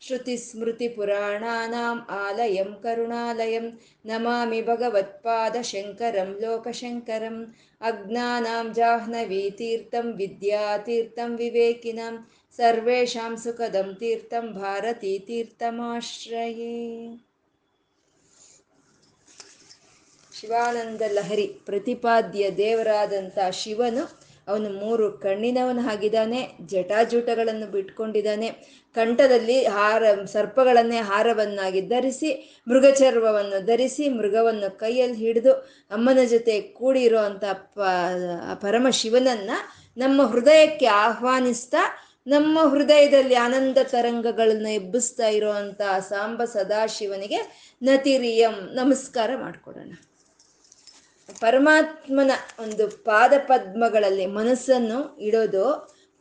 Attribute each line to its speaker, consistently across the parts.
Speaker 1: ಪರಬ್ರಹ್ಮ ತಸ್ಮೈ ಶ್ರೀ ಗುರವೇ ನಮಃ श्रुतिस्मृतिपुराणानाम् आलयं करुणालयं नमामि भगवत्पादशङ्करं लोकशङ्करम् अज्ञानां जाह्नवीतीर्थं विद्यातीर्थं विवेकिनां सर्वेषां सुखदं तीर्थं भारतीतीर्थमाश्रये ಶಿವಾನಂದ ಲಹರಿ ಪ್ರತಿಪಾದ್ಯ ದೇವರಾದಂಥ ಶಿವನು ಅವನು ಮೂರು ಕಣ್ಣಿನವನು ಆಗಿದ್ದಾನೆ ಜಟಾಜೂಟಗಳನ್ನು ಬಿಟ್ಕೊಂಡಿದ್ದಾನೆ. ಕಂಠದಲ್ಲಿ ಹಾರ, ಸರ್ಪಗಳನ್ನೇ ಹಾರವನ್ನಾಗಿ ಧರಿಸಿ ಮೃಗಚರ್ವವನ್ನು ಧರಿಸಿ, ಮೃಗವನ್ನು ಕೈಯಲ್ಲಿ ಹಿಡಿದು ಅಮ್ಮನ ಜೊತೆ ಕೂಡಿರೋ ಪ, ಪರಮ ಶಿವನನ್ನ ನಮ್ಮ ಹೃದಯಕ್ಕೆ ಆಹ್ವಾನಿಸ್ತಾ, ನಮ್ಮ ಹೃದಯದಲ್ಲಿ ಆನಂದ ತರಂಗಗಳನ್ನು ಎಬ್ಬಿಸ್ತಾ ಇರೋವಂಥ ಸಾಂಬ ಸದಾಶಿವನಿಗೆ ನತಿರಿಯಂ ನಮಸ್ಕಾರ ಮಾಡಿಕೊಡೋಣ. ಪರಮಾತ್ಮನ ಒಂದು ಪಾದ ಪದ್ಮಗಳಲ್ಲಿ ಮನಸ್ಸನ್ನು ಇಡೋದು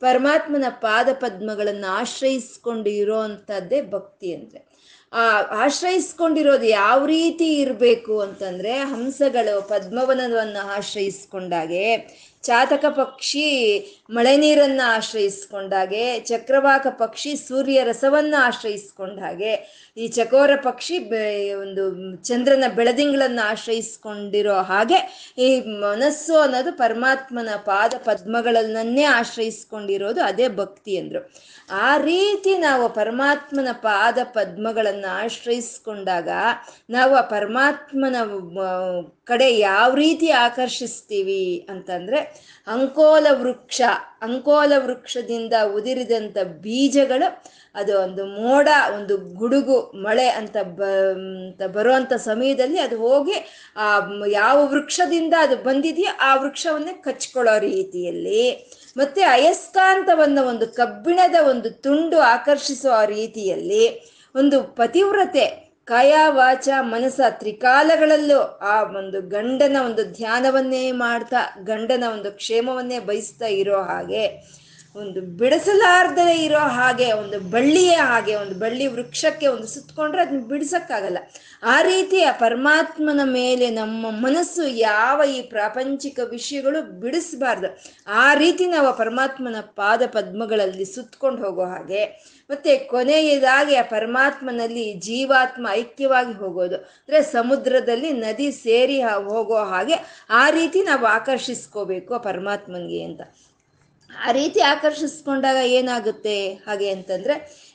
Speaker 1: ಪರಮಾತ್ಮನ ಪಾದ ಪದ್ಮಗಳನ್ನು ಆಶ್ರಯಿಸ್ಕೊಂಡು ಇರೋವಂಥದ್ದೇ ಭಕ್ತಿ ಅಂದರೆ. ಆ ಆಶ್ರಯಿಸ್ಕೊಂಡಿರೋದು ಯಾವ ರೀತಿ ಇರಬೇಕು ಅಂತಂದ್ರೆ ಹಂಸಗಳು ಪದ್ಮವನವನ್ನು ಆಶ್ರಯಿಸ್ಕೊಂಡಾಗೆ ಚಾತಕ ಪಕ್ಷಿ ಮಳೆ ನೀರನ್ನು ಆಶ್ರಯಿಸ್ಕೊಂಡಾಗೆ ಚಕ್ರವಾಕ ಪಕ್ಷಿ ಸೂರ್ಯ ರಸವನ್ನು ಆಶ್ರಯಿಸ್ಕೊಂಡ ಹಾಗೆ, ಈ ಚಕೋರ ಪಕ್ಷಿ ಒಂದು ಚಂದ್ರನ ಬೆಳದಿಂಗಳನ್ನು ಆಶ್ರಯಿಸ್ಕೊಂಡಿರೋ ಹಾಗೆ, ಈ ಮನಸ್ಸು ಅನ್ನೋದು ಪರಮಾತ್ಮನ ಪಾದ ಪದ್ಮಗಳನ್ನೇ ಆಶ್ರಯಿಸ್ಕೊಂಡಿರೋದು ಅದೇ ಭಕ್ತಿ ಅಂದ್ರು. ಆ ರೀತಿ ನಾವು ಪರಮಾತ್ಮನ ಪಾದ ಪದ್ಮಗಳನ್ನು ಆಶ್ರಯಿಸ್ಕೊಂಡಾಗ, ನಾವು ಆ ಪರಮಾತ್ಮನ ಕಡೆ ಯಾವ ರೀತಿ ಆಕರ್ಷಿಸ್ತೀವಿ ಅಂತಂದ್ರೆ ಅಂಕೋಲ ವೃಕ್ಷ, ಅಂಕೋಲ ವೃಕ್ಷದಿಂದ ಉದಿರಿದಂತ ಬೀಜಗಳು ಅದು ಒಂದು ಮೋಡ, ಒಂದು ಗುಡುಗು, ಮಳೆ ಅಂತ ಬ ಬರುವಂಥ ಸಮಯದಲ್ಲಿ ಅದು ಹೋಗಿ ಆ ಯಾವ ವೃಕ್ಷದಿಂದ ಅದು ಬಂದಿದೆಯೋ ಆ ವೃಕ್ಷವನ್ನೇ ಕಚ್ಕೊಳ್ಳೋ ರೀತಿಯಲ್ಲಿ ಮತ್ತೆ ಅಯಸ್ಕಾಂತವನ್ನು ಒಂದು ಕಬ್ಬಿಣದ ಒಂದು ತುಂಡು ಆಕರ್ಷಿಸುವ ರೀತಿಯಲ್ಲಿ ಒಂದು ಪತಿವ್ರತೆ ಕಾಯ ವಾಚ ಮನಸ ತ್ರಿಕಾಲಗಳಲ್ಲೂ ಆ ಒಂದು ಗಂಡನ ಒಂದು ಧ್ಯಾನವನ್ನೇ ಮಾಡ್ತಾ ಗಂಡನ ಒಂದು ಕ್ಷೇಮವನ್ನೇ ಬಯಸ್ತಾ ಇರೋ ಹಾಗೆ ಒಂದು ಬಿಡಿಸಲಾರ್ದೇ ಇರೋ ಹಾಗೆ, ಒಂದು ಬಳ್ಳಿಯೇ ಹಾಗೆ, ಒಂದು ಬಳ್ಳಿ ವೃಕ್ಷಕ್ಕೆ ಒಂದು ಸುತ್ತಕೊಂಡ್ರೆ ಅದನ್ನ ಬಿಡಿಸಕ್ಕಾಗಲ್ಲ. ಆ ರೀತಿಯ ಪರಮಾತ್ಮನ ಮೇಲೆ ನಮ್ಮ ಮನಸ್ಸು ಯಾವ ಈ ಪ್ರಾಪಂಚಿಕ ವಿಷಯಗಳು ಬಿಡಿಸಬಾರ್ದು. ಆ ರೀತಿ ನಾವು ಪರಮಾತ್ಮನ ಪಾದ ಪದ್ಮಗಳಲ್ಲಿ ಸುತ್ತಕೊಂಡು ಹೋಗೋ ಹಾಗೆ, ಮತ್ತೆ ಕೊನೆಯದಾಗಿ ಆ ಪರಮಾತ್ಮನಲ್ಲಿ ಜೀವಾತ್ಮ ಐಕ್ಯವಾಗಿ ಹೋಗೋದು. ಅಂದ್ರೆ ಸಮುದ್ರದಲ್ಲಿ ನದಿ ಸೇರಿ ಹೋಗೋ ಹಾಗೆ ಆ ರೀತಿ ನಾವು ಆಕರ್ಷಿಸ್ಕೋಬೇಕು ಆ ಪರಮಾತ್ಮನಿಗೆ ಅಂತ. ಆ ರೀತಿ ಆಕರ್ಷಿಸ್ಕೊಂಡಾಗ ಏನಾಗುತ್ತೆ? ಹಾಗೆ ಅಂತಂದ್ರೆ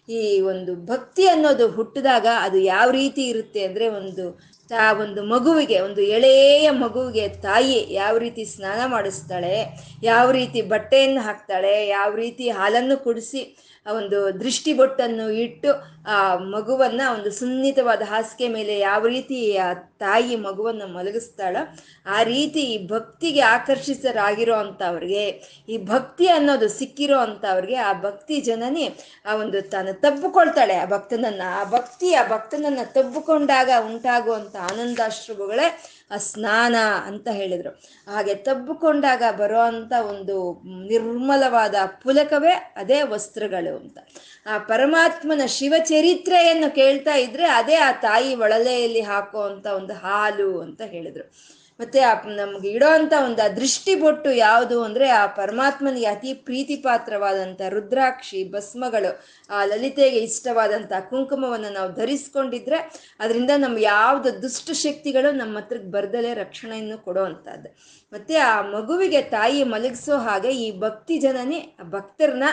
Speaker 1: ಈ ಒಂದು ಭಕ್ತಿ ಅನ್ನೋದು ಹುಟ್ಟಿದಾಗ ಅದು ಯಾವ ರೀತಿ ಇರುತ್ತೆ ಅಂದ್ರೆ ಒಂದು ತಾ ಒಂದು ಮಗುವಿಗೆ, ಒಂದು ಎಳೆಯ ಮಗುವಿಗೆ ತಾಯಿ ಯಾವ ರೀತಿ ಸ್ನಾನ ಮಾಡಿಸ್ತಾಳೆ, ಯಾವ ರೀತಿ ಬಟ್ಟೆಯನ್ನು ಹಾಕ್ತಾಳೆ, ಯಾವ ರೀತಿ ಹಾಲನ್ನು ಕುಡಿಸಿ ಆ ಒಂದು ದೃಷ್ಟಿ ಬೊಟ್ಟನ್ನು ಇಟ್ಟು ಆ ಮಗುವನ್ನ ಒಂದು ಸುನ್ನಿತವಾದ ಹಾಸಿಗೆ ಮೇಲೆ ಯಾವ ರೀತಿ ಆ ತಾಯಿ ಮಗುವನ್ನು ಮಲಗಿಸ್ತಾಳೋ ಆ ರೀತಿ ಈ ಭಕ್ತಿಗೆ ಆಕರ್ಷಿತರಾಗಿರೋ ಅಂಥವ್ರಿಗೆ ಈ ಭಕ್ತಿ ಅನ್ನೋದು ಸಿಕ್ಕಿರೋ ಅಂಥವ್ರಿಗೆ ಆ ಭಕ್ತಿ ಜನನಿ ಆ ಒಂದು ತಾನು ತಬ್ಬಿಕೊಳ್ತಾಳೆ ಆ ಭಕ್ತನನ್ನ. ಆ ಭಕ್ತಿ ಆ ಭಕ್ತನನ್ನ ತಬ್ಬಿಕೊಂಡಾಗ ಉಂಟಾಗುವಂಥ ಆನಂದಾಶ್ರಮಗಳೇ ಆ ಸ್ನಾನ ಅಂತ ಹೇಳಿದರು. ಹಾಗೆ ತಬ್ಬಿಕೊಂಡಾಗ ಬರೋ ಅಂಥ ಒಂದು ನಿರ್ಮಲವಾದ ಪುಲಕವೇ ಅದೇ ವಸ್ತ್ರಗಳು ಅಂತ. ಆ ಪರಮಾತ್ಮನ ಶಿವಚರಿತ್ರೆಯನ್ನು ಕೇಳ್ತಾ ಇದ್ರೆ ಅದೇ ಆ ತಾಯಿ ಒಳಲೆಯಲ್ಲಿ ಹಾಕೋ ಅಂತ ಒಂದು ಹಾಲು ಅಂತ ಹೇಳಿದ್ರು. ಮತ್ತೆ ಆ ನಮ್ಗೆ ಇಡೋ ಅಂತ ಒಂದು ದೃಷ್ಟಿ ಬೊಟ್ಟು ಯಾವುದು ಅಂದ್ರೆ ಆ ಪರಮಾತ್ಮನಿಗೆ ಅತಿ ಪ್ರೀತಿ ಪಾತ್ರವಾದಂತ ರುದ್ರಾಕ್ಷಿ, ಭಸ್ಮಗಳು, ಆ ಲಲಿತೆಗೆ ಇಷ್ಟವಾದಂತ ಕುಂಕುಮವನ್ನು ನಾವು ಧರಿಸ್ಕೊಂಡಿದ್ರೆ ಅದರಿಂದ ನಮ್ಮ ಯಾವ್ದು ದುಷ್ಟ ಶಕ್ತಿಗಳು ನಮ್ಮ ಹತ್ರಕ್ಕೆ ಬರ್ದಲೇ ರಕ್ಷಣೆಯನ್ನು ಕೊಡೋ ಅಂತದ್ದು ಮತ್ತೆ ಆ ಮಗುವಿಗೆ ತಾಯಿ ಮಲಗಿಸೋ ಹಾಗೆ ಈ ಭಕ್ತಿ ಜನನೇ ಭಕ್ತರನ್ನ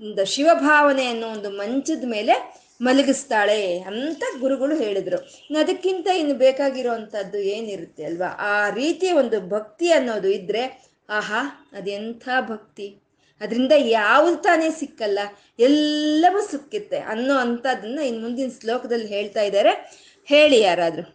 Speaker 1: ಒಂದು ಶಿವಭಾವನೆ ಅನ್ನೋ ಒಂದು ಮಂಚದ ಮೇಲೆ ಮಲಗಿಸ್ತಾಳೆ ಅಂತ ಗುರುಗಳು ಹೇಳಿದ್ರು. ಅದಕ್ಕಿಂತ ಇನ್ನು ಬೇಕಾಗಿರೋವಂಥದ್ದು ಏನಿರುತ್ತೆ ಅಲ್ವಾ? ಆ ರೀತಿಯ ಒಂದು ಭಕ್ತಿ ಅನ್ನೋದು ಇದ್ರೆ, ಆಹಾ, ಅದೆಂಥ ಭಕ್ತಿ. ಅದರಿಂದ ಯಾವುದು ತಾನೇ ಸಿಕ್ಕಲ್ಲ, ಎಲ್ಲವೂ ಸಿಕ್ಕುತ್ತೆ ಅನ್ನೋ ಅಂಥದ್ದನ್ನ ಇನ್ನು ಮುಂದಿನ ಶ್ಲೋಕದಲ್ಲಿ ಹೇಳ್ತಾ ಇದ್ದಾರೆ. ಹೇಳಿ ಯಾರಾದರೂ.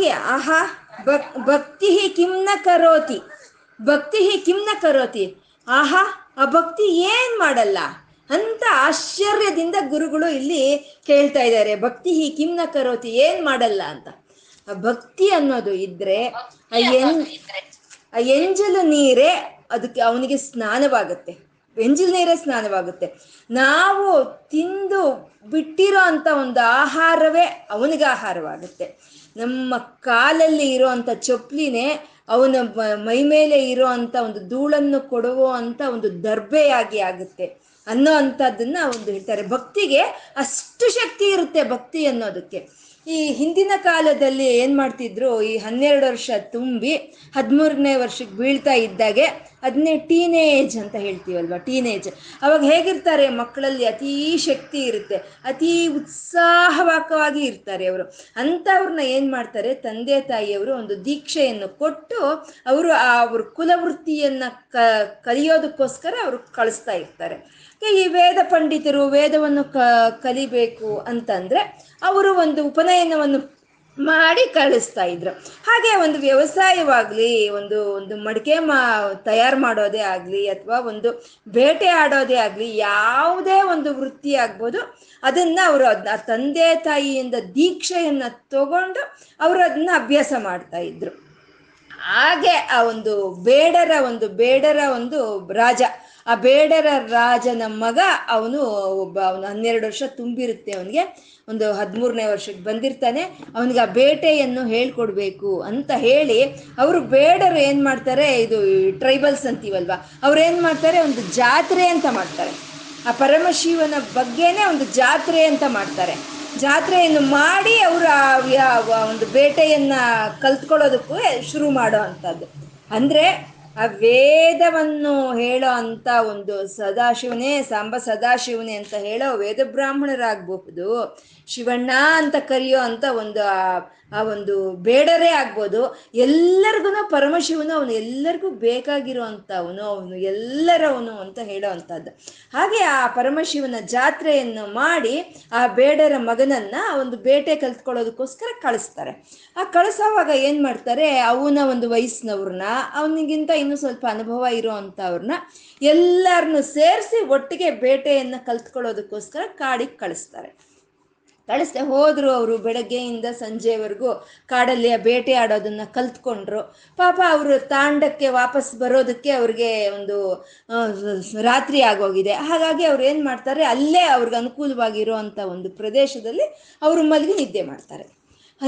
Speaker 1: ಹಾಗೆ ಆಹಾ ಭಕ್ ಭಕ್ತಿ ಕಿಮ್ನ ಕರೋತಿ. ಭಕ್ತಿ ಕಿಮ್ನ ಕರೋತಿ. ಆಹಾ ಆ ಭಕ್ತಿ ಏನ್ ಮಾಡಲ್ಲ? ಅಂತ ಆಶ್ಚರ್ಯದಿಂದ ಗುರುಗಳು ಇಲ್ಲಿ ಕೇಳ್ತಾ ಇದ್ದಾರೆ. ಭಕ್ತಿ ಕಿಮ್ನ ಕರೋತಿ ಏನ್ ಮಾಡಲ್ಲ ಅಂತ. ಆ ಭಕ್ತಿ ಅನ್ನೋದು ಇದ್ರೆ ಆ ಎನ್ ಆ ಎಂಜಲು ನೀರೇ ಅದಕ್ಕೆ ಅವನಿಗೆ ಸ್ನಾನವಾಗುತ್ತೆ. ಎಂಜಲು ನೀರೇ ಸ್ನಾನವಾಗುತ್ತೆ. ನಾವು ತಿಂದು ಬಿಟ್ಟಿರೋ ಅಂತ ಒಂದು ಆಹಾರವೇ ಅವನಿಗೆ ಆಹಾರವಾಗುತ್ತೆ. ನಮ್ಮ ಕಾಲಲ್ಲಿ ಇರೋ ಅಂಥ ಚೊಪ್ಲಿನೇ ಅವನ ಮೈ ಮೇಲೆ ಇರೋ ಅಂಥ ಒಂದು ಧೂಳನ್ನು ಕೊಡುವ ಅಂತ ಒಂದು ದರ್ಬೆಯಾಗಿ ಆಗುತ್ತೆ ಅನ್ನೋ ಅಂಥದ್ದನ್ನ ಒಂದು ಹೇಳ್ತಾರೆ. ಭಕ್ತಿಗೆ ಅಷ್ಟು ಶಕ್ತಿ ಇರುತ್ತೆ ಭಕ್ತಿ ಅನ್ನೋದಕ್ಕೆ. ಈ ಹಿಂದಿನ ಕಾಲದಲ್ಲಿ ಏನ್ ಮಾಡ್ತಿದ್ರು? ಈ ಹನ್ನೆರಡು ವರ್ಷ ತುಂಬಿ ಹದಿಮೂರನೇ ವರ್ಷಕ್ಕೆ ಬೀಳ್ತಾ ಇದ್ದಾಗೆ ಅದನ್ನೇ ಟೀನೇಜ್ ಅಂತ ಹೇಳ್ತೀವಲ್ವ, ಟೀನೇಜ್. ಅವಾಗ ಹೇಗಿರ್ತಾರೆ ಮಕ್ಕಳಲ್ಲಿ ಅತೀ ಶಕ್ತಿ ಇರುತ್ತೆ, ಅತೀ ಉತ್ಸಾಹವಾಕವಾಗಿ ಇರ್ತಾರೆ ಅವರು. ಅಂಥವ್ರನ್ನ ಏನು ಮಾಡ್ತಾರೆ? ತಂದೆ ತಾಯಿಯವರು ಒಂದು ದೀಕ್ಷೆಯನ್ನು ಕೊಟ್ಟು ಅವರು ಆ ಅವ್ರ ಕುಲವೃತ್ತಿಯನ್ನು ಕ, ಕಲಿಯೋದಕ್ಕೋಸ್ಕರ ಅವರು ಕಳಿಸ್ತಾ ಇರ್ತಾರೆ. ಈ ವೇದ ಪಂಡಿತರು ವೇದವನ್ನು ಕ, ಕಲಿಬೇಕು ಅಂತಂದ್ರೆ ಅವರು ಒಂದು ಉಪನಯನವನ್ನು ಮಾಡಿ ಕಳಿಸ್ತಾ ಇದ್ರು. ಹಾಗೆ ಒಂದು ವ್ಯವಸಾಯವಾಗ್ಲಿ, ಒಂದು ಒಂದು ಮಡಿಕೆ ಮಾ, ತಯಾರು ಮಾಡೋದೇ ಆಗಲಿ, ಅಥವಾ ಒಂದು ಬೇಟೆ ಆಡೋದೇ ಆಗಲಿ, ಯಾವುದೇ ಒಂದು ವೃತ್ತಿ ಆಗ್ಬೋದು, ಅದನ್ನ ಅವರು ಅದನ್ನ ತಂದೆ ತಾಯಿಯಿಂದ ದೀಕ್ಷೆಯನ್ನ ತಗೊಂಡು ಅವರು ಅದನ್ನ ಅಭ್ಯಾಸ ಮಾಡ್ತಾ ಇದ್ರು. ಹಾಗೆ ಆ ಒಂದು ಬೇಡರ ಒಂದು ಬೇಡರ ಒಂದು ರಾಜ. ಆ ಬೇಡರ ರಾಜನ ಮಗ ಅವನು ಒಬ್ಬ ಅವನು ಹನ್ನೆರಡು ವರ್ಷ ತುಂಬಿರುತ್ತೆ ಅವನಿಗೆ. ಒಂದು ಹದಿಮೂರನೇ ವರ್ಷಕ್ಕೆ ಬಂದಿರ್ತಾನೆ. ಅವನಿಗೆ ಆ ಬೇಟೆಯನ್ನು ಹೇಳ್ಕೊಡ್ಬೇಕು ಅಂತ ಹೇಳಿ ಅವರು ಬೇಡರು ಏನು ಮಾಡ್ತಾರೆ? ಇದು ಟ್ರೈಬಲ್ಸ್ ಅಂತೀವಲ್ವ? ಅವ್ರು ಏನು ಮಾಡ್ತಾರೆ? ಒಂದು ಜಾತ್ರೆ ಅಂತ ಮಾಡ್ತಾರೆ. ಆ ಪರಮಶಿವನ ಬಗ್ಗೆನೇ ಒಂದು ಜಾತ್ರೆ ಅಂತ ಮಾಡ್ತಾರೆ. ಜಾತ್ರೆಯನ್ನು ಮಾಡಿ ಅವರು ಒಂದು ಬೇಟೆಯನ್ನು ಕಲ್ತ್ಕೊಳ್ಳೋದಕ್ಕೂ ಶುರು ಮಾಡೋ ಅಂಥದ್ದು. ಅಂದರೆ ಆ ವೇದವನ್ನು ಹೇಳೋ ಅಂತ ಒಂದು ಸದಾಶಿವನೇ, ಸಾಂಬ ಸದಾಶಿವನೇ ಅಂತ ಹೇಳೋ ವೇದ ಬ್ರಾಹ್ಮಣರಾಗಬಹುದು, ಶಿವಣ್ಣ ಅಂತ ಕರೆಯೋ ಅಂತ ಒಂದು ಆ ಒಂದು ಬೇಡರೇ ಆಗ್ಬೋದು. ಎಲ್ಲರಿಗೂ ಪರಮಶಿವನು, ಅವನು ಎಲ್ಲರಿಗೂ ಬೇಕಾಗಿರುವಂಥವನು, ಅವನು ಎಲ್ಲರವನು ಅಂತ ಹೇಳೋ ಅಂಥದ್ದು ಹಾಗೆ ಆ ಪರಮಶಿವನ ಜಾತ್ರೆಯನ್ನು ಮಾಡಿ ಆ ಬೇಡರ ಮಗನನ್ನ ಒಂದು ಬೇಟೆ ಕಲ್ತ್ಕೊಳ್ಳೋದಕ್ಕೋಸ್ಕರ ಕಳಿಸ್ತಾರೆ. ಆ ಕಳಿಸೋವಾಗ ಏನು ಮಾಡ್ತಾರೆ, ಅವನ ಒಂದು ವಯಸ್ಸಿನವ್ರನ್ನ, ಅವನಿಗಿಂತ ಇನ್ನೂ ಸ್ವಲ್ಪ ಅನುಭವ ಇರೋ ಅಂಥವ್ರನ್ನ ಎಲ್ಲರನ್ನು ಸೇರಿಸಿ ಒಟ್ಟಿಗೆ ಬೇಟೆಯನ್ನು ಕಲ್ತ್ಕೊಳ್ಳೋದಕ್ಕೋಸ್ಕರ ಕಾಡಿಗೆ ಕಳಿಸ್ತಾರೆ. ಕಳಿಸ್ದೆ ಹೋದ್ರು ಅವರು ಬೆಳಗ್ಗೆಯಿಂದ ಸಂಜೆವರೆಗೂ ಕಾಡಲ್ಲಿ ಬೇಟೆ ಆಡೋದನ್ನ ಕಲ್ತ್ಕೊಂಡ್ರು. ಪಾಪ ಅವರು ತಾಂಡಕ್ಕೆ ವಾಪಸ್ ಬರೋದಕ್ಕೆ ಅವ್ರಿಗೆ ಒಂದು ರಾತ್ರಿ ಆಗೋಗಿದೆ. ಹಾಗಾಗಿ ಅವ್ರು ಏನು ಮಾಡ್ತಾರೆ, ಅಲ್ಲೇ ಅವ್ರಿಗೆ ಅನುಕೂಲವಾಗಿರೋ ಒಂದು ಪ್ರದೇಶದಲ್ಲಿ ಅವರು ಮಲಗಿ ನಿದ್ದೆ ಮಾಡ್ತಾರೆ.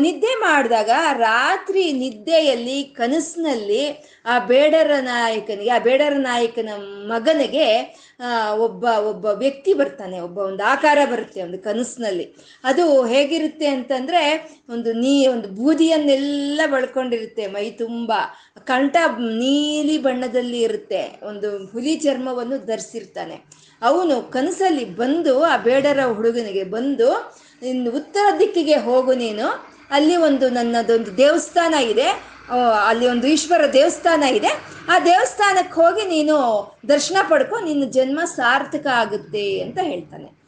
Speaker 1: ನಿದ್ದೆ ಮಾಡಿದಾಗ ರಾತ್ರಿ ನಿದ್ದೆಯಲ್ಲಿ ಕನಸಿನಲ್ಲಿ ಆ ಬೇಡರ ನಾಯಕನಿಗೆ, ಆ ಬೇಡರ ನಾಯಕನ ಮಗನಿಗೆ ಒಬ್ಬ ಒಬ್ಬ ವ್ಯಕ್ತಿ ಬರ್ತಾನೆ, ಒಬ್ಬ ಒಂದು ಆಕಾರ ಬರುತ್ತೆ ಒಂದು ಕನಸಿನಲ್ಲಿ. ಅದು ಹೇಗಿರುತ್ತೆ ಅಂತಂದ್ರೆ ಒಂದು ನೀ, ಒಂದು ಬೂದಿಯನ್ನೆಲ್ಲ ಬಳ್ಕೊಂಡಿರುತ್ತೆ, ಮೈ ತುಂಬ, ಕಂಠ ನೀಲಿ ಬಣ್ಣದಲ್ಲಿ ಇರುತ್ತೆ, ಒಂದು ಹುಲಿ ಚರ್ಮವನ್ನು ಧರಿಸಿರ್ತಾನೆ. ಅವನು ಕನಸಲ್ಲಿ ಬಂದು ಆ ಬೇಡರ ಹುಡುಗನಿಗೆ ಬಂದು, ಇನ್ನು ಉತ್ತರ ದಿಕ್ಕಿಗೆ ಹೋಗು ನೀನು ಅಲ್ಲಿ ಒಂದು ನನ್ನದೊಂದು ದೇವಸ್ಥಾನ ಇದೆ. ಅಲ್ಲಿ ಒಂದು ಈಶ್ವರ ದೇವಸ್ಥಾನ ಇದೆ. ಆ ದೇವಸ್ಥಾನಕ್ಕೆ ಹೋಗಿ ನೀನು ದರ್ಶನ ಪಡ್ಕೊ, ನಿನ್ನ ಜನ್ಮ ಸಾರ್ಥಕ ಆಗುತ್ತೆ ಅಂತ ಹೇಳ್ತಾನೆ.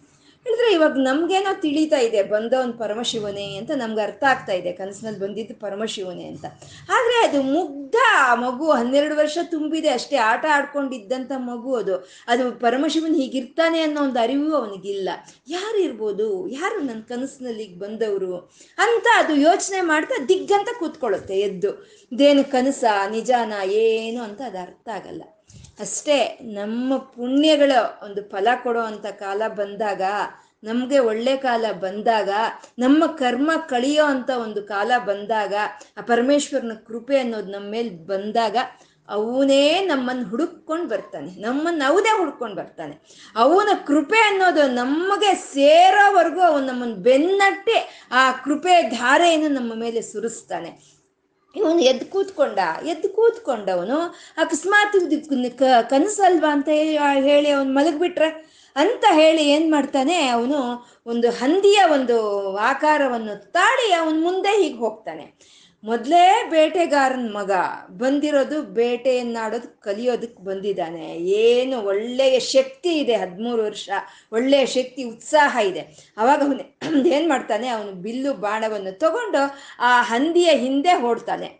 Speaker 1: ಹೇಳಿದ್ರೆ ಇವಾಗ ನಮ್ಗೇನೋ ತಿಳಿತಾ ಇದೆ, ಬಂದವನ್ ಪರಮಶಿವನೇ ಅಂತ ನಮ್ಗೆ ಅರ್ಥ ಆಗ್ತಾ ಇದೆ, ಕನಸಿನಲ್ಲಿ ಬಂದಿದ್ದು ಪರಮಶಿವನೇ ಅಂತ. ಆದ್ರೆ ಅದು ಮುಗ್ಧ ಮಗು ಹನ್ನೆರಡು ವರ್ಷ ತುಂಬಿದೆ, ಅಷ್ಟೇ ಆಟ ಆಡ್ಕೊಂಡಿದ್ದಂಥ ಮಗು ಅದು. ಅದು ಪರಮಶಿವನ್ ಹೀಗಿರ್ತಾನೆ ಅನ್ನೋ ಒಂದು ಅರಿವು ಅವನಿಗಿಲ್ಲ. ಯಾರು ಇರ್ಬೋದು? ಯಾರು ನನ್ನ ಕನಸಿನಲ್ಲಿ ಬಂದವರು? ಅಂತ ಅದು ಯೋಚನೆ ಮಾಡ್ತಾ ದಿಗ್ಗಂತ ಕೂತ್ಕೊಳ್ಳುತ್ತೆ, ಎದ್ದು. ಇದೇನು ಕನಸ, ನಿಜಾನ, ಏನು ಅಂತ ಅದು ಅರ್ಥ ಆಗಲ್ಲ. ಅಷ್ಟೇ ನಮ್ಮ ಪುಣ್ಯಗಳ ಒಂದು ಫಲ ಕೊಡೋ ಕಾಲ ಬಂದಾಗ, ನಮಗೆ ಒಳ್ಳೆ ಕಾಲ ಬಂದಾಗ, ನಮ್ಮ ಕರ್ಮ ಕಳಿಯೋ ಅಂತ ಒಂದು ಕಾಲ ಬಂದಾಗ, ಆ ಪರಮೇಶ್ವರನ ಕೃಪೆ ಅನ್ನೋದು ನಮ್ಮ ಮೇಲೆ ಬಂದಾಗ ಅವನೇ ನಮ್ಮನ್ನು ಹುಡುಕ್ಕೊಂಡು ಬರ್ತಾನೆ. ನಮ್ಮನ್ನು ಅವನೇ ಹುಡ್ಕೊಂಡು ಬರ್ತಾನೆ. ಅವನ ಕೃಪೆ ಅನ್ನೋದು ನಮಗೆ ಸೇರೋವರೆಗೂ ಅವನು ನಮ್ಮನ್ನು ಬೆನ್ನಟ್ಟಿ ಆ ಕೃಪೆ ಧಾರೆಯನ್ನು ನಮ್ಮ ಮೇಲೆ ಸುರಿಸ್ತಾನೆ. ಇವನು ಎದ್ದು ಕೂತ್ಕೊಂಡ, ಎದ್ದು ಕೂತ್ಕೊಂಡವನು ಅಕಸ್ಮಾತ್ ಕನಸಲ್ವಾ ಅಂತ ಹೇಳಿ ಅವನು ಮಲಗಿಬಿಟ್ರೆ? ಅಂತ ಹೇಳಿ ಏನು ಮಾಡ್ತಾನೆ, ಅವನು ಒಂದು ಹಂದಿಯ ಒಂದು ಆಕಾರವನ್ನು ತಾಳಿ ಅವನು ಮುಂದೆ ಹೀಗೆ ಹೋಗ್ತಾನೆ. ಮೊದಲೇ ಬೇಟೆಗಾರನ ಮಗ ಬಂದಿರೋದು ಬೇಟೆಯನ್ನಾಡೋದು ಕಲಿಯೋದಕ್ಕೆ ಬಂದಿದ್ದಾನೆ. ಏನು ಒಳ್ಳೆಯ ಶಕ್ತಿ ಇದೆ, ಹದಿಮೂರು ವರ್ಷ ಒಳ್ಳೆಯ ಶಕ್ತಿ, ಉತ್ಸಾಹ ಇದೆ. ಅವಾಗ ಅವನು ಏನು ಮಾಡ್ತಾನೆ, ಅವನು ಬಿಲ್ಲು ಬಾಣವನ್ನು ತಗೊಂಡು ಆ ಹಂದಿಯ ಹಿಂದೆ ಓಡ್ತಾನೆ.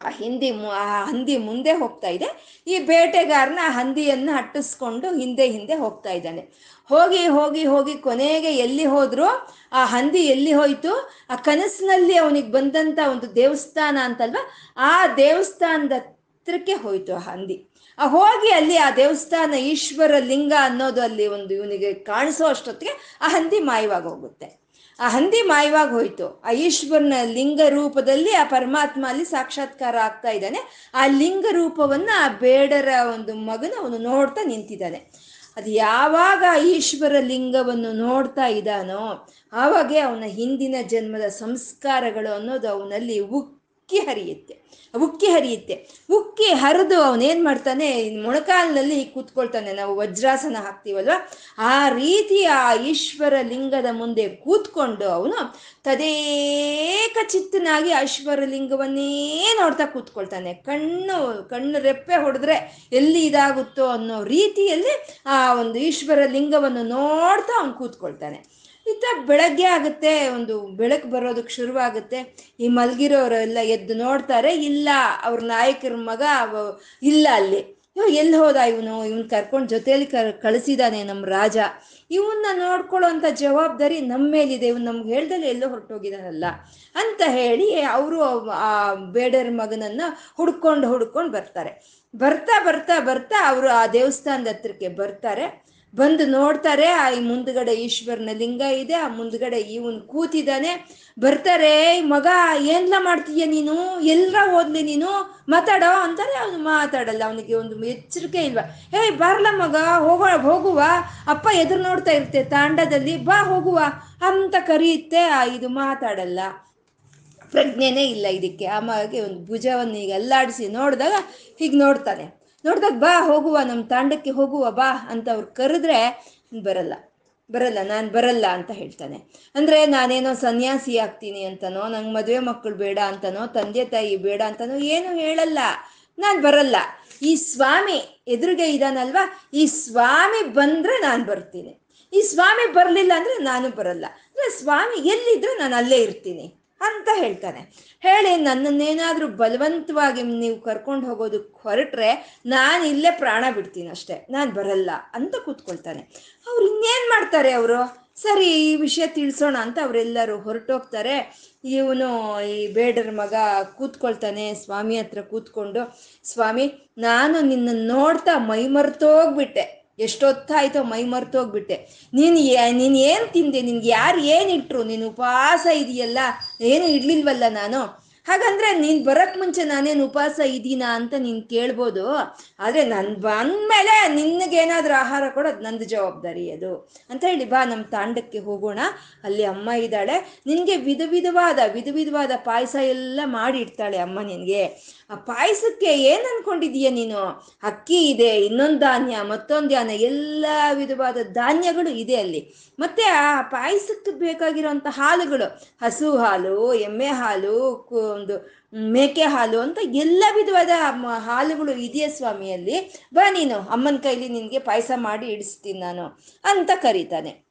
Speaker 1: ಆ ಹಿಂದಿ ಆ ಹಂದಿ ಮುಂದೆ ಹೋಗ್ತಾ ಇದೆ. ಈ ಬೇಟೆಗಾರನ ಹಂದಿಯನ್ನು ಅಟ್ಟಿಸ್ಕೊಂಡು ಹಿಂದೆ ಹಿಂದೆ ಹೋಗ್ತಾ ಇದ್ದಾನೆ. ಹೋಗಿ ಹೋಗಿ ಹೋಗಿ ಕೊನೆಗೆ ಎಲ್ಲಿ ಹೋದ್ರು ಆ ಹಂದಿ ಎಲ್ಲಿ ಹೋಯ್ತು? ಆ ಕನಸಿನಲ್ಲಿ ಅವನಿಗೆ ಬಂದಂತ ಒಂದು ದೇವಸ್ಥಾನ ಅಂತಲ್ವಾ? ಆ ದೇವಸ್ಥಾನದ ಹತ್ರಕ್ಕೆ ಹೋಯ್ತು ಆ ಹಂದಿ. ಆ ಹೋಗಿ ಅಲ್ಲಿ ಆ ದೇವಸ್ಥಾನ ಈಶ್ವರ ಲಿಂಗ ಅನ್ನೋದು ಅಲ್ಲಿ ಒಂದು ಇವನಿಗೆ ಕಾಣಿಸೋ ಅಷ್ಟೊತ್ತಿಗೆ ಆ ಹಂದಿ ಮಾಯವಾಗಿ ಹೋಗುತ್ತೆ. ಆ ಹಂದಿ ಮಾಯವಾಗಿ ಹೋಯ್ತು. ಆ ಈಶ್ವರನ ಲಿಂಗ ರೂಪದಲ್ಲಿ ಆ ಪರಮಾತ್ಮ ಅಲ್ಲಿ ಸಾಕ್ಷಾತ್ಕಾರ ಆಗ್ತಾ ಇದ್ದಾನೆ. ಆ ಲಿಂಗ ರೂಪವನ್ನ ಆ ಬೇಡರ ಒಂದು ಮಗನ ಅವನು ನೋಡ್ತಾ ನಿಂತಿದ್ದಾನೆ. ಅದು ಯಾವಾಗ ಈಶ್ವರ ಲಿಂಗವನ್ನು ನೋಡ್ತಾ ಇದ್ದಾನೋ ಆವಾಗೆ ಅವನ ಹಿಂದಿನ ಜನ್ಮದ ಸಂಸ್ಕಾರಗಳು ಅನ್ನೋದು ಅವನಲ್ಲಿ ಉಕ್ಕಿ ಹರಿಯುತ್ತೆ. ಉಕ್ಕಿ ಹರಿಯುತ್ತೆ. ಉಕ್ಕಿ ಹರಿದು ಅವನೇನ್ ಮಾಡ್ತಾನೆ? ಮೊಣಕಾಲಿನಲ್ಲಿ ಕೂತ್ಕೊಳ್ತಾನೆ. ನಾವು ವಜ್ರಾಸನ ಹಾಕ್ತೀವಲ್ವ? ಆ ರೀತಿ ಆ ಈಶ್ವರ ಲಿಂಗದ ಮುಂದೆ ಕೂತ್ಕೊಂಡು ಅವನು ತದೇಕ ಚಿತ್ತನಾಗಿ ಲಿಂಗವನ್ನೇ ನೋಡ್ತಾ ಕೂತ್ಕೊಳ್ತಾನೆ. ಕಣ್ಣು ಕಣ್ಣು ರೆಪ್ಪೆ ಹೊಡೆದ್ರೆ ಎಲ್ಲಿ ಇದಾಗುತ್ತೋ ಅನ್ನೋ ರೀತಿಯಲ್ಲಿ ಆ ಒಂದು ಈಶ್ವರ ಲಿಂಗವನ್ನು ನೋಡ್ತಾ ಅವನು ಕೂತ್ಕೊಳ್ತಾನೆ. ಇತ್ತ ಬೆಳಗ್ಗೆ ಆಗುತ್ತೆ, ಒಂದು ಬೆಳಕು ಬರೋದಕ್ಕೆ ಶುರುವಾಗುತ್ತೆ. ಈ ಮಲಗಿರೋರೆಲ್ಲ ಎದ್ದು ನೋಡ್ತಾರೆ, ಇಲ್ಲ, ಅವ್ರ ನಾಯಕರ ಮಗ ಇಲ್ಲ ಅಲ್ಲಿ. ಇವ್ ಎಲ್ಲಿ ಹೋದ ಇವನು? ಇವನ್ ಕರ್ಕೊಂಡು ಜೊತೆಯಲ್ಲಿ ಕಳಿಸಿದಾನೆ ನಮ್ಮ ರಾಜ. ಇವನ್ನ ನೋಡ್ಕೊಳ್ಳೋ ಅಂತ ಜವಾಬ್ದಾರಿ ನಮ್ಮ ಮೇಲಿದೆ. ಇವನು ನಮ್ಗೆ ಹೇಳ್ದಲ್ಲಿ ಎಲ್ಲೋ ಹೊರಟೋಗಿದಾನಲ್ಲ ಅಂತ ಹೇಳಿ ಅವರು ಆ ಬೇಡರ ಮಗನನ್ನ ಹುಡ್ಕೊಂಡು ಹುಡ್ಕೊಂಡು ಬರ್ತಾರೆ. ಬರ್ತಾ ಬರ್ತಾ ಬರ್ತಾ ಅವರು ಆ ದೇವಸ್ಥಾನದ ಹತ್ರಕ್ಕೆ ಬರ್ತಾರೆ. ಬಂದು ನೋಡ್ತಾರೆ, ಆ ಮುಂದ್ಗಡೆ ಈಶ್ವರನ ಲಿಂಗ ಇದೆ, ಆ ಮುಂದ್ಗಡೆ ಇವನ್ ಕೂತಿದ್ದಾನೆ ಬರ್ತಾರೆ ಮಗ, ಏನ್ಲ ಮಾಡ್ತೀಯ ನೀನು? ಎಲ್ಲರ ಹೋದ್ಲಿ ನೀನು? ಮಾತಾಡೋ? ಅಂತಾರೆ, ಅವನು ಮಾತಾಡಲ್ಲ, ಅವನಿಗೆ ಒಂದು ಎಚ್ಚರಿಕೆ ಇಲ್ವಾ. ಹೇ ಬಾರ್ಲ ಮಗ, ಹೋಗೋ, ಹೋಗುವ. ಅಪ್ಪ ಎದುರು ನೋಡ್ತಾ ಇರ್ತೆ ತಾಂಡದಲ್ಲಿ. ಬಾ, ಹೋಗುವ. ಅಂತ ಕರೆಯುತ್ತೆ ಆ ಇದು ಮಾತಾಡಲ್ಲ. ಪ್ರಜ್ಞೆನೇ ಇಲ್ಲ ಇದಕ್ಕೆ. ಆಮೇಲೆ ಒಂದು ಭುಜವನ್ನು ಈಗ ಅಲ್ಲಾಡಿಸಿ ನೋಡಿದಾಗ ಹೀಗೆ ನೋಡ್ತಾನೆ. ನೋಡ್ದಾಗ ಬಾ ಹೋಗುವ ನಮ್ಮ ತಾಂಡಕ್ಕೆ ಹೋಗುವ ಬಾ ಅಂತ ಅವ್ರು ಕರೆದ್ರೆ ಬರಲ್ಲ. ಬರಲ್ಲ, ನಾನು ಬರಲ್ಲ ಅಂತ ಹೇಳ್ತಾನೆ. ಅಂದ್ರೆ ನಾನೇನೋ ಸನ್ಯಾಸಿ ಆಗ್ತೀನಿ ಅಂತನೋ, ನಂಗೆ ಮದುವೆ ಮಕ್ಕಳು ಬೇಡ ಅಂತನೋ, ತಂದೆ ತಾಯಿ ಬೇಡ ಅಂತನೋ ಏನು ಹೇಳಲ್ಲ. ನಾನು ಬರಲ್ಲ. ಈ ಸ್ವಾಮಿ ಎದುರಿಗೆ ಇದಾನಲ್ವಾ? ಈ ಸ್ವಾಮಿ ಬಂದ್ರೆ ನಾನು ಬರ್ತೀನಿ. ಈ ಸ್ವಾಮಿ ಬರಲಿಲ್ಲ ಅಂದ್ರೆ ನಾನು ಬರಲ್ಲ. ಅಂದರೆ ಸ್ವಾಮಿ ಎಲ್ಲಿದ್ರೂ ನಾನು ಅಲ್ಲೇ ಇರ್ತೀನಿ. ಅಂತ ಹೇಳ್ತಾನೆ. ಹೇಳಿ, ನನ್ನನ್ನೇನಾದರೂ ಬಲವಂತವಾಗಿ ನೀವು ಕರ್ಕೊಂಡು ಹೋಗೋದಕ್ಕೆ ಹೊರಟ್ರೆ ನಾನು ಇಲ್ಲೇ ಪ್ರಾಣ ಬಿಡ್ತೀನಿ ಅಷ್ಟೇ. ನಾನು ಬರಲ್ಲ ಅಂತ ಕೂತ್ಕೊಳ್ತಾನೆ. ಅವ್ರು ಇನ್ನೇನು ಮಾಡ್ತಾರೆ ಅವರು? ಸರಿ, ಈ ವಿಷಯ ತಿಳಿಸೋಣ ಅಂತ ಅವರೆಲ್ಲರೂ ಹೊರಟೋಗ್ತಾರೆ. ಇವನು ಈ ಬೇಡರ ಮಗ ಕೂತ್ಕೊಳ್ತಾನೆ, ಸ್ವಾಮಿ ಹತ್ರ ಕೂತ್ಕೊಂಡು, ಸ್ವಾಮಿ, ನಾನು ನಿನ್ನನ್ನು ನೋಡ್ತಾ ಮೈಮರ್ತೋಗ್ಬಿಟ್ಟೆ. ಎಷ್ಟೊತ್ತಾಯ್ತೋ ಮೈ ಮರ್ತೋಗ್ಬಿಟ್ಟೆ. ನೀನು ನೀನು ಏನು ತಿಂದೆ? ನಿನ್ಗೆ ಯಾರು ಏನು ಇಟ್ರು? ನೀನು ಉಪವಾಸ ಇದೆಯಲ್ಲ? ಏನು ಇಡ್ಲಿಲ್ವಲ್ಲ ನಾನು? ಹಾಗಂದ್ರೆ ನೀನು ಬರಕ್ ಮುಂಚೆ ನಾನೇನು ಉಪವಾಸ ಇದ್ದೀನಾ ಅಂತ ನೀನು ಕೇಳ್ಬೋದು. ಆದ್ರೆ ನನ್ ಬಂದಮೇಲೆ ನಿನಗೇನಾದ್ರೂ ಆಹಾರ ಕೊಡೋದು ನಂದು ಜವಾಬ್ದಾರಿ ಅದು. ಅಂತ ಹೇಳಿ ಬಾ ನಮ್ಮ ತಾಂಡಕ್ಕೆ ಹೋಗೋಣ. ಅಲ್ಲಿ ಅಮ್ಮ ಇದ್ದಾಳೆ. ನಿನಗೆ ವಿಧ ವಿಧವಾದ ವಿಧ ವಿಧವಾದ ಪಾಯಸ ಎಲ್ಲ ಮಾಡಿ ಇಡ್ತಾಳೆ ಅಮ್ಮ ನಿನ್ಗೆ. ಆ ಪಾಯಸಕ್ಕೆ ಏನ್ ಅನ್ಕೊಂಡಿದೀಯ ನೀನು? ಅಕ್ಕಿ ಇದೆ, ಇನ್ನೊಂದು ಧಾನ್ಯ, ಮತ್ತೊಂದು ಧಾನ್ಯ ಎಲ್ಲ ವಿಧವಾದ ಧಾನ್ಯಗಳು ಇದೆ ಅಲ್ಲಿ. ಮತ್ತೆ ಆ ಪಾಯಸಕ್ಕೆ ಬೇಕಾಗಿರುವಂತ ಹಾಲುಗಳು, ಹಸು ಹಾಲು, ಎಮ್ಮೆ ಹಾಲು ಒಂದು ಮೇಕೆ ಹಾಲು ಅಂತ ಎಲ್ಲ ವಿಧವಾದ ಹಾಲುಗಳು ಇದೆಯಾ ಸ್ವಾಮಿಯಲ್ಲಿ ಬಾ ನೀನು, ಅಮ್ಮನ ಕೈಲಿ ನಿನ್ಗೆ ಪಾಯಸ ಮಾಡಿ ಇಡಿಸ್ತೀನಿ ನಾನು ಅಂತ ಕರೀತಾನೆ.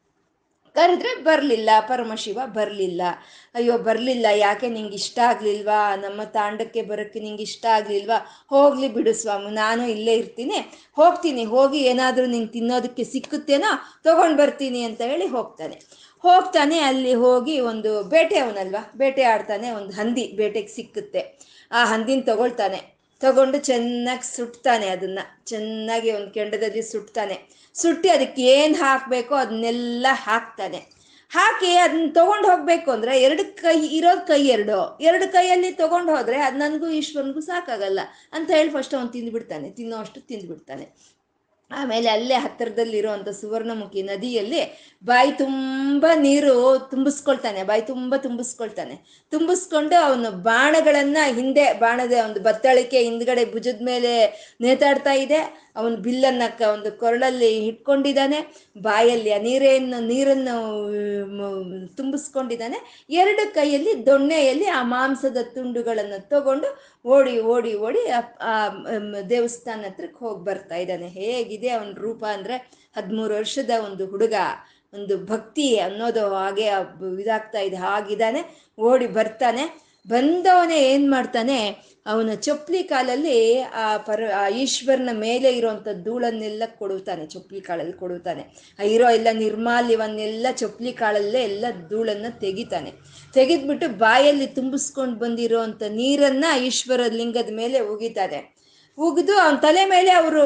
Speaker 1: ಕರೆದ್ರೆ ಬರಲಿಲ್ಲ, ಪರಮಶಿವ ಬರಲಿಲ್ಲ. ಅಯ್ಯೋ, ಬರಲಿಲ್ಲ, ಯಾಕೆ ನಿಂಗೆ ಇಷ್ಟ ಆಗ್ಲಿಲ್ವಾ? ನಮ್ಮ ತಾಂಡಕ್ಕೆ ಬರೋಕ್ಕೆ ನಿಂಗೆ ಇಷ್ಟ ಆಗ್ಲಿಲ್ವಾ? ಹೋಗ್ಲಿ ಬಿಡು ಸ್ವಾಮಿ, ನಾನು ಇಲ್ಲೇ ಇರ್ತೀನಿ. ಹೋಗ್ತೀನಿ, ಹೋಗಿ ಏನಾದರೂ ನಿಂಗೆ ತಿನ್ನೋದಕ್ಕೆ ಸಿಕ್ಕುತ್ತೇನೋ ತಗೊಂಡು ಬರ್ತೀನಿ ಅಂತ ಹೇಳಿ ಹೋಗ್ತಾನೆ. ಹೋಗ್ತಾನೆ, ಅಲ್ಲಿ ಹೋಗಿ ಒಂದು ಬೇಟೆ ಅವನಲ್ವಾ? ಬೇಟೆ ಆಡ್ತಾನೆ, ಒಂದು ಹಂದಿ ಬೇಟೆಗೆ ಸಿಕ್ಕುತ್ತೆ. ಆ ಹಂದಿನ ತಗೊಳ್ತಾನೆ. ತಗೊಂಡು ಚೆನ್ನಾಗಿ ಸುಟ್ತಾನೆ ಅದನ್ನ. ಚೆನ್ನಾಗಿ ಒಂದು ಕೆಂಡದಲ್ಲಿ ಸುಟ್ತಾನೆ. ಸುಟ್ಟಿ ಅದಕ್ಕೆ ಏನು ಹಾಕಬೇಕೋ ಅದನ್ನೆಲ್ಲ ಹಾಕ್ತಾನೆ. ಹಾಕಿ ಅದನ್ನ ತಗೊಂಡು ಹೋಗ್ಬೇಕು ಅಂದ್ರೆ ಎರಡು ಕೈ, ಇರೋದು ಕೈ ಎರಡು. ಎರಡು ಕೈಯಲ್ಲಿ ತಗೊಂಡು ಹೋದ್ರೆ ಅದು ನನಗೂ ಈಶ್ವರನಿಗೂ ಸಾಕಾಗಲ್ಲ. ಅಂತ ಹೇಳಿ ಫಸ್ಟ್ ಅವನು ತಿಂದ್ಬಿಡ್ತಾನೆ. ತಿನ್ನೋ ಅಷ್ಟು ತಿಂದ್ಬಿಡ್ತಾನೆ. ಆಮೇಲೆ ಅಲ್ಲೇ ಹತ್ತಿರದಲ್ಲಿರುವಂಥ ಸುವರ್ಣಮುಖಿ ನದಿಯಲ್ಲಿ ಬಾಯಿ ತುಂಬ ನೀರು ತುಂಬಿಸ್ಕೊಳ್ತಾನೆ, ಬಾಯಿ ತುಂಬ ತುಂಬಿಸ್ಕೊಳ್ತಾನೆ. ತುಂಬಿಸ್ಕೊಂಡು ಅವನು ಬಾಣಗಳನ್ನ ಹಿಂದೆ, ಬಾಣದ ಒಂದು ಬತ್ತಳಿಕೆ ಹಿಂದ್ಗಡೆ ಭುಜದ ಮೇಲೆ ನೇತಾಡ್ತಾ ಇದೆ. ಅವನು ಬಿಲ್ಲನ್ನ ಒಂದು ಕೊರಳಲ್ಲಿ ಇಟ್ಕೊಂಡಿದ್ದಾನೆ. ಬಾಯಲ್ಲಿ ಆ ನೀರೇನು ನೀರನ್ನು ತುಂಬಿಸ್ಕೊಂಡಿದ್ದಾನೆ. ಎರಡು ಕೈಯಲ್ಲಿ ದೊಣ್ಣೆಯಲ್ಲಿ ಆ ಮಾಂಸದ ತುಂಡುಗಳನ್ನು ತಗೊಂಡು ಓಡಿ ಓಡಿ ಓಡಿ ಆ ದೇವಸ್ಥಾನ ಹತ್ರಕ್ಕೆ ಹೋಗಿ ಬರ್ತಾ ಇದ್ದಾನೆ. ಹೇಗಿದೆ ಅವನ ರೂಪ ಅಂದ್ರೆ ಹದಿಮೂರು ವರ್ಷದ ಒಂದು ಹುಡುಗ, ಒಂದು ಭಕ್ತಿ ಅನ್ನೋದು ಹಾಗೆ ಇದಾಗ್ತಾ ಇದೆ. ಹಾಗಿದ್ದಾನೆ, ಓಡಿ ಬರ್ತಾನೆ. ಬಂದವನೇ ಏನ್ ಮಾಡ್ತಾನೆ, ಅವನ ಚಪ್ಪಲಿ ಕಾಲಲ್ಲಿ ಆ ಪರ, ಆ ಈಶ್ವರನ ಮೇಲೆ ಇರುವಂಥ ಧೂಳನ್ನೆಲ್ಲ ಕೊಡುತ್ತಾನೆ ಚಪ್ಪಲಿ ಕಾಲಲ್ಲಿ ಕೊಡುತ್ತಾನೆ. ಆ ಇರೋ ಎಲ್ಲ ನಿರ್ಮಾಲ್ಯವನ್ನೆಲ್ಲ ಚಪ್ಪಲಿ ಕಾಳಲ್ಲೇ ಎಲ್ಲ ಧೂಳನ್ನು ತೆಗಿತಾನೆ. ತೆಗೆದ್ಬಿಟ್ಟು ಬಾಯಲ್ಲಿ ತುಂಬಿಸ್ಕೊಂಡು ಬಂದಿರೋ ಅಂತ ನೀರನ್ನ ಈಶ್ವರ ಲಿಂಗದ ಮೇಲೆ ಉಗಿತಾರೆ. ಉಗಿದು ಅವನ ತಲೆ ಮೇಲೆ ಅವರು,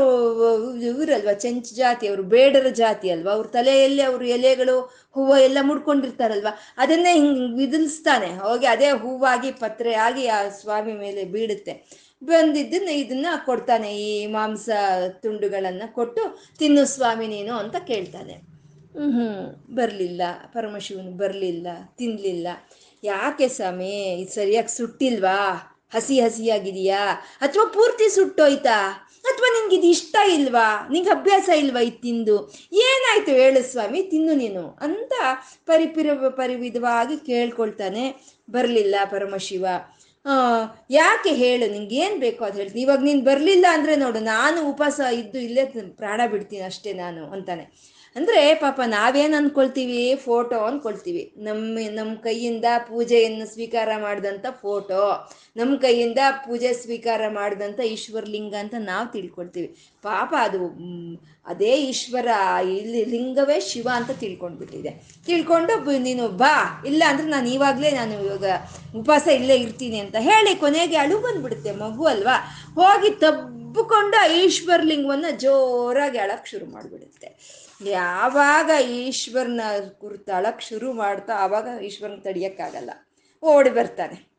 Speaker 1: ಇವರಲ್ವಾ, ಚೆಂಚ್ ಜಾತಿ, ಅವರು ಬೇಡರ ಜಾತಿ ಅಲ್ವಾ? ಅವ್ರ ತಲೆಯಲ್ಲಿ ಅವರು ಎಲೆಗಳು, ಹೂವು ಎಲ್ಲ ಮುಡ್ಕೊಂಡಿರ್ತಾರಲ್ವಾ? ಅದನ್ನೇ ಹಿಂಗೆ ವಿಧಿಸ್ತಾನೆ ಹೋಗಿ ಅದೇ ಹೂವಾಗಿ ಪತ್ರೆ ಆಗಿ ಆ ಸ್ವಾಮಿ ಮೇಲೆ ಬೀಳುತ್ತೆ. ಬಂದಿದ್ದನ್ನ ಇದನ್ನ ಕೊಡ್ತಾನೆ, ಈ ಮಾಂಸ ತುಂಡುಗಳನ್ನು ಕೊಟ್ಟು ತಿನ್ನು ಸ್ವಾಮಿ ನೀನು ಅಂತ ಕೇಳ್ತಾನೆ. ಹ್ಞೂ ಬರಲಿಲ್ಲ, ಪರಮಶಿವನು ಬರಲಿಲ್ಲ, ತಿನ್ಲಿಲ್ಲ. ಯಾಕೆ ಸ್ವಾಮಿ? ಇದು ಸರಿಯಾಗಿ ಸುಟ್ಟಿಲ್ವಾ? ಹಸಿ ಹಸಿಯಾಗಿದೆಯಾ? ಅಥವಾ ಪೂರ್ತಿ ಸುಟ್ಟೋಯ್ತಾ? ಅಥವಾ ನಿನ್ಗೆ ಇದು ಇಷ್ಟ ಇಲ್ವಾ? ನಿಂಗೆ ಅಭ್ಯಾಸ ಇಲ್ವಾ ಇದು ತಿಂದು? ಏನಾಯ್ತು ಹೇಳು ಸ್ವಾಮಿ, ತಿನ್ನು ನೀನು ಅಂತ ಪರಿಪಿರ ಪರಿವಿಧವಾಗಿ ಕೇಳ್ಕೊಳ್ತಾನೆ ಬರಲಿಲ್ಲ ಪರಮಶಿವ. ಯಾಕೆ ಹೇಳು ನಿಂಗೆ ಏನು ಬೇಕು ಅದು ಹೇಳ್ತೀನಿ. ಇವಾಗ ನೀನು ಬರಲಿಲ್ಲ ಅಂದರೆ ನೋಡು, ನಾನು ಉಪವಾಸ ಇದ್ದು ಇಲ್ಲೇ ಪ್ರಾಣ ಬಿಡ್ತೀನಿ ಅಷ್ಟೇ ನಾನು ಅಂತಾನೆ. ಅಂದ್ರೆ ಪಾಪ ನಾವೇನ್ ಅಂದ್ಕೊಳ್ತೀವಿ ಫೋಟೋ ಅಂದ್ಕೊಳ್ತೀವಿ ನಮ್ಮ ನಮ್ಮ ಕೈಯಿಂದ ಪೂಜೆಯನ್ನು ಸ್ವೀಕಾರ ಮಾಡಿದಂಥ ಫೋಟೋ ನಮ್ಮ ಕೈಯಿಂದ ಪೂಜೆ ಸ್ವೀಕಾರ ಮಾಡಿದಂಥ ಈಶ್ವರಲಿಂಗ ಅಂತ ನಾವು ತಿಳ್ಕೊಳ್ತೀವಿ. ಪಾಪ ಅದು ಅದೇ ಈಶ್ವರ, ಇಲ್ಲಿ ಲಿಂಗವೇ ಶಿವ ಅಂತ ತಿಳ್ಕೊಂಡ್ಬಿಟ್ಟಿದೆ. ತಿಳ್ಕೊಂಡು ನೀನು ಬಾ, ಇಲ್ಲ ಅಂದ್ರೆ ನಾನು ಇವಾಗಲೇ ನಾನು ಇವಾಗ ಉಪವಾಸ ಇಲ್ಲೇ ಇರ್ತೀನಿ ಅಂತ ಹೇಳಿ ಕೊನೆಗೆ ಅಳು ಬಂದ್ಬಿಡುತ್ತೆ ಮಗು ಅಲ್ವಾ? ಹೋಗಿ ತಬಕೊಂಡು ಈಶ್ವರ ಲಿಂಗವನ್ನು ಜೋರಾಗಿ ಅಳಕ್ ಶುರು ಮಾಡಿಬಿಡುತ್ತೆ. ಯಾವಾಗ ಈಶ್ವರನ ಕುರಿತು ಶುರು ಮಾಡ್ತಾ ಆವಾಗ ಈಶ್ವರನ ತಡಿಯಕ್ಕಾಗಲ್ಲ. ಓಡಿ ಬರ್ತಾನೆ.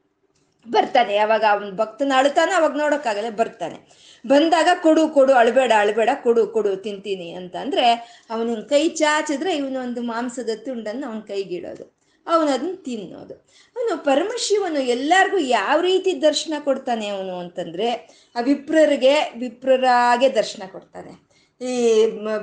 Speaker 1: ಬರ್ತಾನೆ. ಯಾವಾಗ ಅವನ ಭಕ್ತನ ಅಳ್ತಾನೆ ಅವಾಗ ನೋಡೋಕ್ಕಾಗಲ್ಲ, ಬರ್ತಾನೆ. ಬಂದಾಗ ಕೊಡು ಕೊಡು, ಅಳಬೇಡ ಅಳಬೇಡ, ಕೊಡು ಕೊಡು, ತಿಂತೀನಿ ಅಂತ ಅಂದ್ರೆ ಅವನ ಕೈ ಚಾಚಿದ್ರೆ ಇವನೊಂದು ಮಾಂಸದ ತುಂಡನ್ನು ಅವನ ಕೈಗಿಡೋದು. ಅದನ್ನ ತಿನ್ನೋದು. ಅವನು ಪರಮಶಿವನು ಎಲ್ಲರಿಗೂ ಯಾವ ರೀತಿ ದರ್ಶನ ಕೊಡ್ತಾನೆ ಅವನು ಅಂತಂದ್ರೆ ಆ ವಿಪ್ರರಿಗೆ ವಿಪ್ರರಾಗೆ ದರ್ಶನ ಕೊಡ್ತಾನೆ. ಈ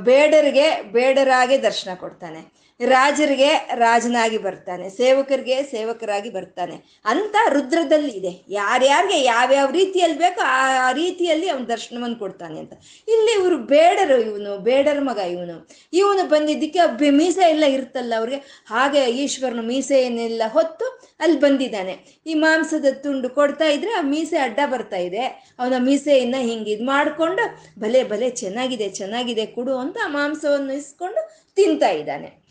Speaker 1: ಬೇಡರಿಗೆ ಬೇಡರಾಗಿ ದರ್ಶನ ಕೊಡ್ತಾನೆ. ರಾಜರಿಗೆ ರಾಜನಾಗಿ ಬರ್ತಾನೆ, ಸೇವಕರಿಗೆ ಸೇವಕರಾಗಿ ಬರ್ತಾನೆ. ಅಂತ ರುದ್ರದಲ್ಲಿ ಇದೆ. ಯಾರ್ಯಾರಿಗೆ ಯಾವ್ಯಾವ ರೀತಿಯಲ್ಲಿ ಬೇಕೋ ಆ ರೀತಿಯಲ್ಲಿ ಅವನು ದರ್ಶನವನ್ನು ಕೊಡ್ತಾನೆ ಅಂತ. ಇಲ್ಲಿ ಇವರು ಬೇಡರು ಇವನು, ಬೇಡರ ಮಗ ಇವನು. ಇವನು ಬಂದಿದ್ದಕ್ಕೆ ಮೀಸೆ ಎಲ್ಲ ಇರ್ತಲ್ಲ ಅವ್ರಿಗೆ. ಹಾಗೆ ಈಶ್ವರನು ಮೀಸೆಯನ್ನೆಲ್ಲ ಹೊತ್ತು ಅಲ್ಲಿ ಬಂದಿದ್ದಾನೆ. ಈ ಮಾಂಸದ ತುಂಡು ಕೊಡ್ತಾ ಇದ್ರೆ ಆ ಮೀಸೆ ಅಡ್ಡ ಬರ್ತಾ ಇದೆ. ಅವನ ಮೀಸೆಯನ್ನ ಹಿಂಗೆ ಇದು ಮಾಡಿಕೊಂಡು ಭಲೆ ಭಲೆ ಚೆನ್ನಾಗಿದೆ ಚೆನ್ನಾಗಿದೆ ಕೊಡು ಅಂತ ಆ ಮಾಂಸವನ್ನು ಇಸ್ಕೊಂಡು ತಿಂತಾ ಇದ್ದಾನೆ.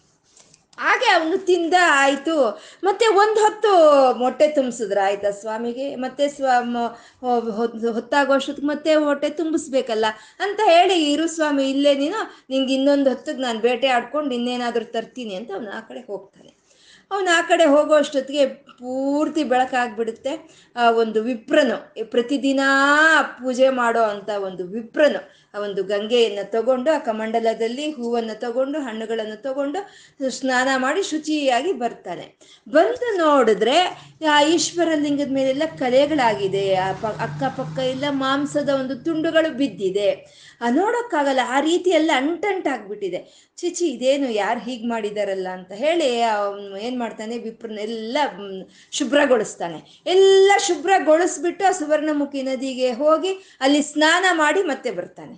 Speaker 1: ಹಾಗೆ ಅವನು ತಿಂದ, ಆಯಿತು. ಮತ್ತೆ ಒಂದು ಹೊತ್ತು ಮೊಟ್ಟೆ ತುಂಬಿಸಿದ್ರ, ಆಯ್ತಾ ಸ್ವಾಮಿಗೆ? ಮತ್ತೆ ಸ್ವ ಹೊತ್ತಾಗೋಷ್ಟೊತ್ತಿಗೆ ಮತ್ತೆ ಹೊಟ್ಟೆ ತುಂಬಿಸ್ಬೇಕಲ್ಲ? ಅಂತ ಹೇಳಿ, ಇರು ಸ್ವಾಮಿ, ಇಲ್ಲೇ ನೀನು, ನಿಂಗೆ ಇನ್ನೊಂದು ಹೊತ್ತಿಗೆ ನಾನು ಬೇಟೆ ಆಡ್ಕೊಂಡು ಇನ್ನೇನಾದರೂ ತರ್ತೀನಿ ಅಂತ ಅವನು ಆ ಕಡೆ ಹೋಗ್ತಾನೆ. ಅವನು ಆ ಕಡೆ ಹೋಗೋ ಅಷ್ಟೊತ್ತಿಗೆ ಪೂರ್ತಿ ಬೆಳಕಾಗ್ಬಿಡುತ್ತೆ ಆ ಒಂದು ವಿಪ್ರನು, ಪ್ರತಿದಿನ ಪೂಜೆ ಮಾಡೋ ಅಂತ ಒಂದು ವಿಪ್ರನು ಆ ಒಂದು ಗಂಗೆಯನ್ನು ತಗೊಂಡು, ಆ ಕಮಂಡಲದಲ್ಲಿ ಹೂವನ್ನು ತಗೊಂಡು, ಹಣ್ಣುಗಳನ್ನು ತಗೊಂಡು ಸ್ನಾನ ಮಾಡಿ ಶುಚಿಯಾಗಿ ಬರ್ತಾನೆ ಬಂದು ನೋಡಿದ್ರೆ, ಆ ಈಶ್ವರ ಲಿಂಗದ ಮೇಲೆಲ್ಲ ಕಲೆಗಳಾಗಿದೆ. ಆ ಪ, ಅಕ್ಕಪಕ್ಕ ಎಲ್ಲ ಮಾಂಸದ ಒಂದು ತುಂಡುಗಳು ಬಿದ್ದಿದೆ. ಆ ನೋಡೋಕ್ಕಾಗಲ್ಲ, ಆ ರೀತಿ ಎಲ್ಲ ಅಂಟಂಟಾಗ್ಬಿಟ್ಟಿದೆ ಚಿಚಿ ಇದೇನು ಯಾರು ಹೀಗೆ ಮಾಡಿದಾರಲ್ಲ ಅಂತ ಹೇಳಿ ಏನು ಮಾಡ್ತಾನೆ ವಿಪ್ರನೆಲ್ಲ ಶುಭ್ರಗೊಳಿಸ್ತಾನೆ. ಎಲ್ಲ ಶುಭ್ರಗೊಳಿಸ್ಬಿಟ್ಟು ಆ ಸುವರ್ಣಮುಖಿ ನದಿಗೆ ಹೋಗಿ ಅಲ್ಲಿ ಸ್ನಾನ ಮಾಡಿ ಮತ್ತೆ ಬರ್ತಾನೆ.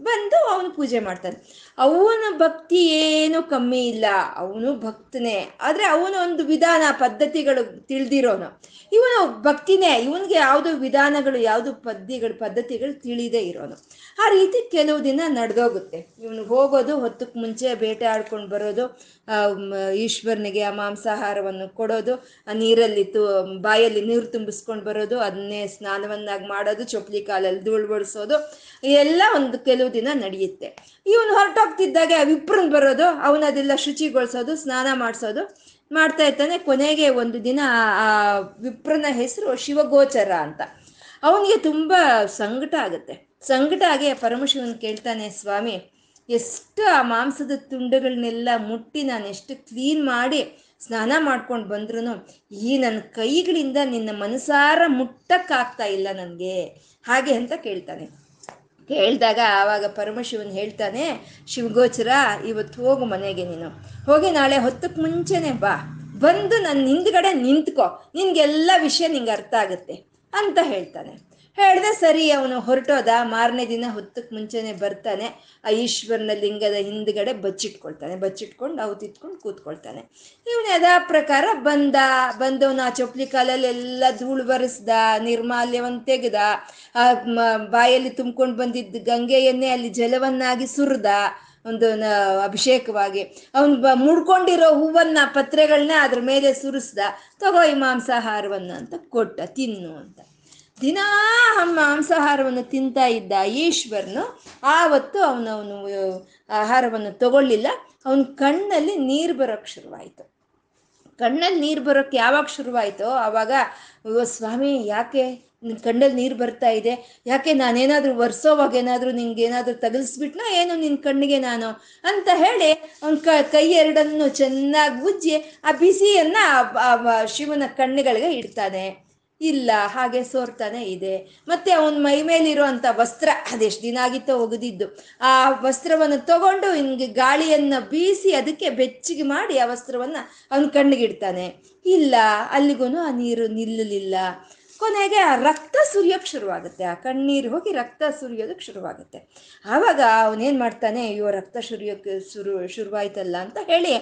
Speaker 1: ಬಂದು ಅವನು ಪೂಜೆ ಮಾಡ್ತಾನೆ. ಅವನ ಭಕ್ತಿ ಏನು ಕಮ್ಮಿ ಇಲ್ಲ. ಅವನು ಭಕ್ತನೇ. ಆದರೆ ಅವನು ಒಂದು ವಿಧಾನ, ಪದ್ಧತಿಗಳು ತಿಳಿದಿರೋನು. ಇವನು ಭಕ್ತಿನೇ. ಇವನಿಗೆ ಯಾವುದು ವಿಧಾನಗಳು, ಯಾವುದು ಪದ್ಯಗಳು ಪದ್ಧತಿಗಳು ತಿಳಿದೇ ಇರೋನು. ಆ ರೀತಿ ಕೆಲವು ದಿನ ನಡೆದೋಗುತ್ತೆ. ಇವನು ಹೋಗೋದು ಹೊತ್ತಕ್ಕೆ ಮುಂಚೆ ಬೇಟೆ ಆಡ್ಕೊಂಡು ಬರೋದು ಈಶ್ವರನಿಗೆ ಆ ಮಾಂಸಾಹಾರವನ್ನು ಕೊಡೋದು, ಆ ನೀರಲ್ಲಿ ತು, ಬಾಯಲ್ಲಿ ನೀರು ತುಂಬಿಸ್ಕೊಂಡು ಬರೋದು, ಅದನ್ನೇ ಸ್ನಾನವನ್ನಾಗಿ ಮಾಡೋದು ಚೊಪ್ಲಿ ಕಾಲಲ್ಲಿ ಧೂಳು ಎಲ್ಲ ಒಂದು ಕೆಲವು ದಿನ ನಡೆಯುತ್ತೆ. ಇವನು ಹೊರಟೋಗ್ತಿದ್ದಾಗ ವಿಪ್ರನ್ ಬರೋದು ಅವನದೆಲ್ಲ ಶುಚಿಗೊಳಿಸೋದು, ಸ್ನಾನ ಮಾಡಿಸೋದು, ಮಾಡ್ತಾ ಇರ್ತಾನೆ. ಕೊನೆಗೆ ಒಂದು ದಿನ ಆ ವಿಪ್ರನ ಹೆಸರು ಶಿವಗೋಚರ ಅಂತ. ಅವನಿಗೆ ತುಂಬ ಸಂಕಟ ಆಗುತ್ತೆ. ಸಂಕಟ ಆಗಿ ಪರಮಶಿವನ್ ಕೇಳ್ತಾನೆ, ಸ್ವಾಮಿ, ಎಷ್ಟು ಆ ಮಾಂಸದ ತುಂಡುಗಳನ್ನೆಲ್ಲ ಮುಟ್ಟಿ ನಾನು ಎಷ್ಟು ಕ್ಲೀನ್ ಮಾಡಿ ಸ್ನಾನ ಮಾಡ್ಕೊಂಡು ಬಂದ್ರು ಈ ನನ್ನ ಕೈಗಳಿಂದ ನಿನ್ನ ಮನಸಾರ ಮುಟ್ಟಕ್ಕಾಗ್ತಾ ಇಲ್ಲ ನನಗೆ. ಹಾಗೆ ಅಂತ ಕೇಳ್ತಾನೆ. ಕೇಳಿದಾಗ ಆವಾಗ ಪರಮಶಿವನ್ ಹೇಳ್ತಾನೆ, ಶಿವಗೋಚರ, ಇವತ್ತು ಹೋಗು ಮನೆಗೆ ನೀನು. ಹೋಗಿ ನಾಳೆ ಹೊತ್ತಕ್ಕೆ ಮುಂಚೆನೆ ಬಾ. ಬಂದು ನನ್ನ ಹಿಂದ್ಗಡೆ ನಿಂತ್ಕೋ. ನಿನ್ಗೆಲ್ಲ ವಿಷಯ ನಿಂಗೆ ಅರ್ಥ ಆಗುತ್ತೆ. ಅಂತ ಹೇಳ್ತಾನೆ. ಹೇಳ್ದೆ ಸರಿ, ಅವನು ಹೊರಟೋದ. ಮಾರನೇ ದಿನ ಹೊತ್ತಕ್ಕೆ ಮುಂಚೆನೆ ಬರ್ತಾನೆ. ಆ ಈಶ್ವರನ ಲಿಂಗದ ಹಿಂದ್ಗಡೆ ಬಚ್ಚಿಟ್ಕೊಳ್ತಾನೆ. ಬಚ್ಚಿಟ್ಕೊಂಡು ಅವತಿತ್ಕೊಂಡು ಕೂತ್ಕೊಳ್ತಾನೆ. ಇವನು ಅದ ಪ್ರಕಾರ ಬಂದ. ಬಂದವನು ಆ ಚೊಪ್ಲಿ ಕಾಲಲ್ಲಿ ಎಲ್ಲ ಧೂಳು ಬರೆಸ್ದ ನಿರ್ಮಾಲ್ಯವನ್ನು ತೆಗೆದ, ಆ ಬಾಯಲ್ಲಿ ತುಂಬ್ಕೊಂಡು ಬಂದಿದ್ದ ಗಂಗೆಯನ್ನೇ ಅಲ್ಲಿ ಜಲವನ್ನಾಗಿ ಸುರಿದ, ಒಂದು ಅಭಿಷೇಕವಾಗಿ. ಅವನು ಬ, ಮುಡ್ಕೊಂಡಿರೋ ಹೂವನ್ನ ಪತ್ರೆಗಳನ್ನ ಅದ್ರ ಮೇಲೆ ಸುರಿಸ್ದ. ತಗೋ ಈ ಮಾಂಸಾಹಾರವನ್ನು ಅಂತ ಕೊಟ್ಟ. ತಿನ್ನು ಅಂತ. ದಿನಾ ಮಾಂಸಾಹಾರವನ್ನು ತಿಂತಾ ಇದ್ದ ಈಶ್ವರನು, ಆವತ್ತು ಅವನು ಆಹಾರವನ್ನು ತಗೊಳ್ಳಿಲ್ಲ. ಅವನ ಕಣ್ಣಲ್ಲಿ ನೀರು ಬರೋಕ್ಕೆ ಶುರುವಾಯಿತು. ಕಣ್ಣಲ್ಲಿ ನೀರು ಬರೋಕ್ಕೆ ಯಾವಾಗ ಶುರುವಾಯಿತೋ ಆವಾಗ ಸ್ವಾಮಿ, ಯಾಕೆ ನಿನ್ನ ಕಣ್ಣಲ್ಲಿ ನೀರು ಬರ್ತಾ ಇದೆ? ಯಾಕೆ ನಾನೇನಾದರೂ ಒರೆಸೋವಾಗ ಏನಾದರೂ ನಿಂಗೆ ಏನಾದರೂ ತಗಲಿಸ್ಬಿಟ್ನೋ ಏನು ನಿನ್ನ ಕಣ್ಣಿಗೆ ನಾನು ಅಂತ ಹೇಳಿ ಅವನ ಕ, ಕೈ ಎರಡನ್ನು ಚೆನ್ನಾಗಿ ಉಜ್ಜಿ ಆ ಬಿಸಿಯನ್ನು ಶಿವನ ಕಣ್ಣುಗಳಿಗೆ ಇಡ್ತಾನೆ. ಇಲ್ಲ, ಹಾಗೆ ಸೋರ್ತಾನೆ ಇದೆ. ಮತ್ತೆ ಅವನ ಮೈ ಮೇಲಿರುವಂತ ವಸ್ತ್ರ, ಅದೆಷ್ಟು ದಿನ ಆಗಿತ್ತೋ ಒಗೆದಿದ್ದು. ಆ ವಸ್ತ್ರವನ್ನು ತಗೊಂಡು ಹಿಂಗೆ ಗಾಳಿಯನ್ನ ಬೀಸಿ ಅದಕ್ಕೆ ಬೆಚ್ಚಿಗೆ ಮಾಡಿ ಆ ವಸ್ತ್ರವನ್ನ ಅವನ ಕಣ್ಣಿಗಿಡ್ತಾನೆ ಇಲ್ಲ ಅಲ್ಲಿಗೂ ಆ ನೀರು ನಿಲ್ಲಲಿಲ್ಲ. ಕೊನೆಗೆ ಆ ರಕ್ತ ಸುರಿಯೋಕ್ಕೆ ಶುರುವಾಗುತ್ತೆ. ಆ ಕಣ್ಣೀರು ಹೋಗಿ ರಕ್ತ ಸುರಿಯೋದಕ್ಕೆ ಶುರುವಾಗುತ್ತೆ. ಆವಾಗ ಅವನೇನು ಮಾಡ್ತಾನೆ, ಅಯ್ಯೋ, ರಕ್ತ ಸುರಿಯೋಕ್ಕೆ ಶುರು ಶುರುವಾಯ್ತಲ್ಲ ಅಂತ ಹೇಳಿ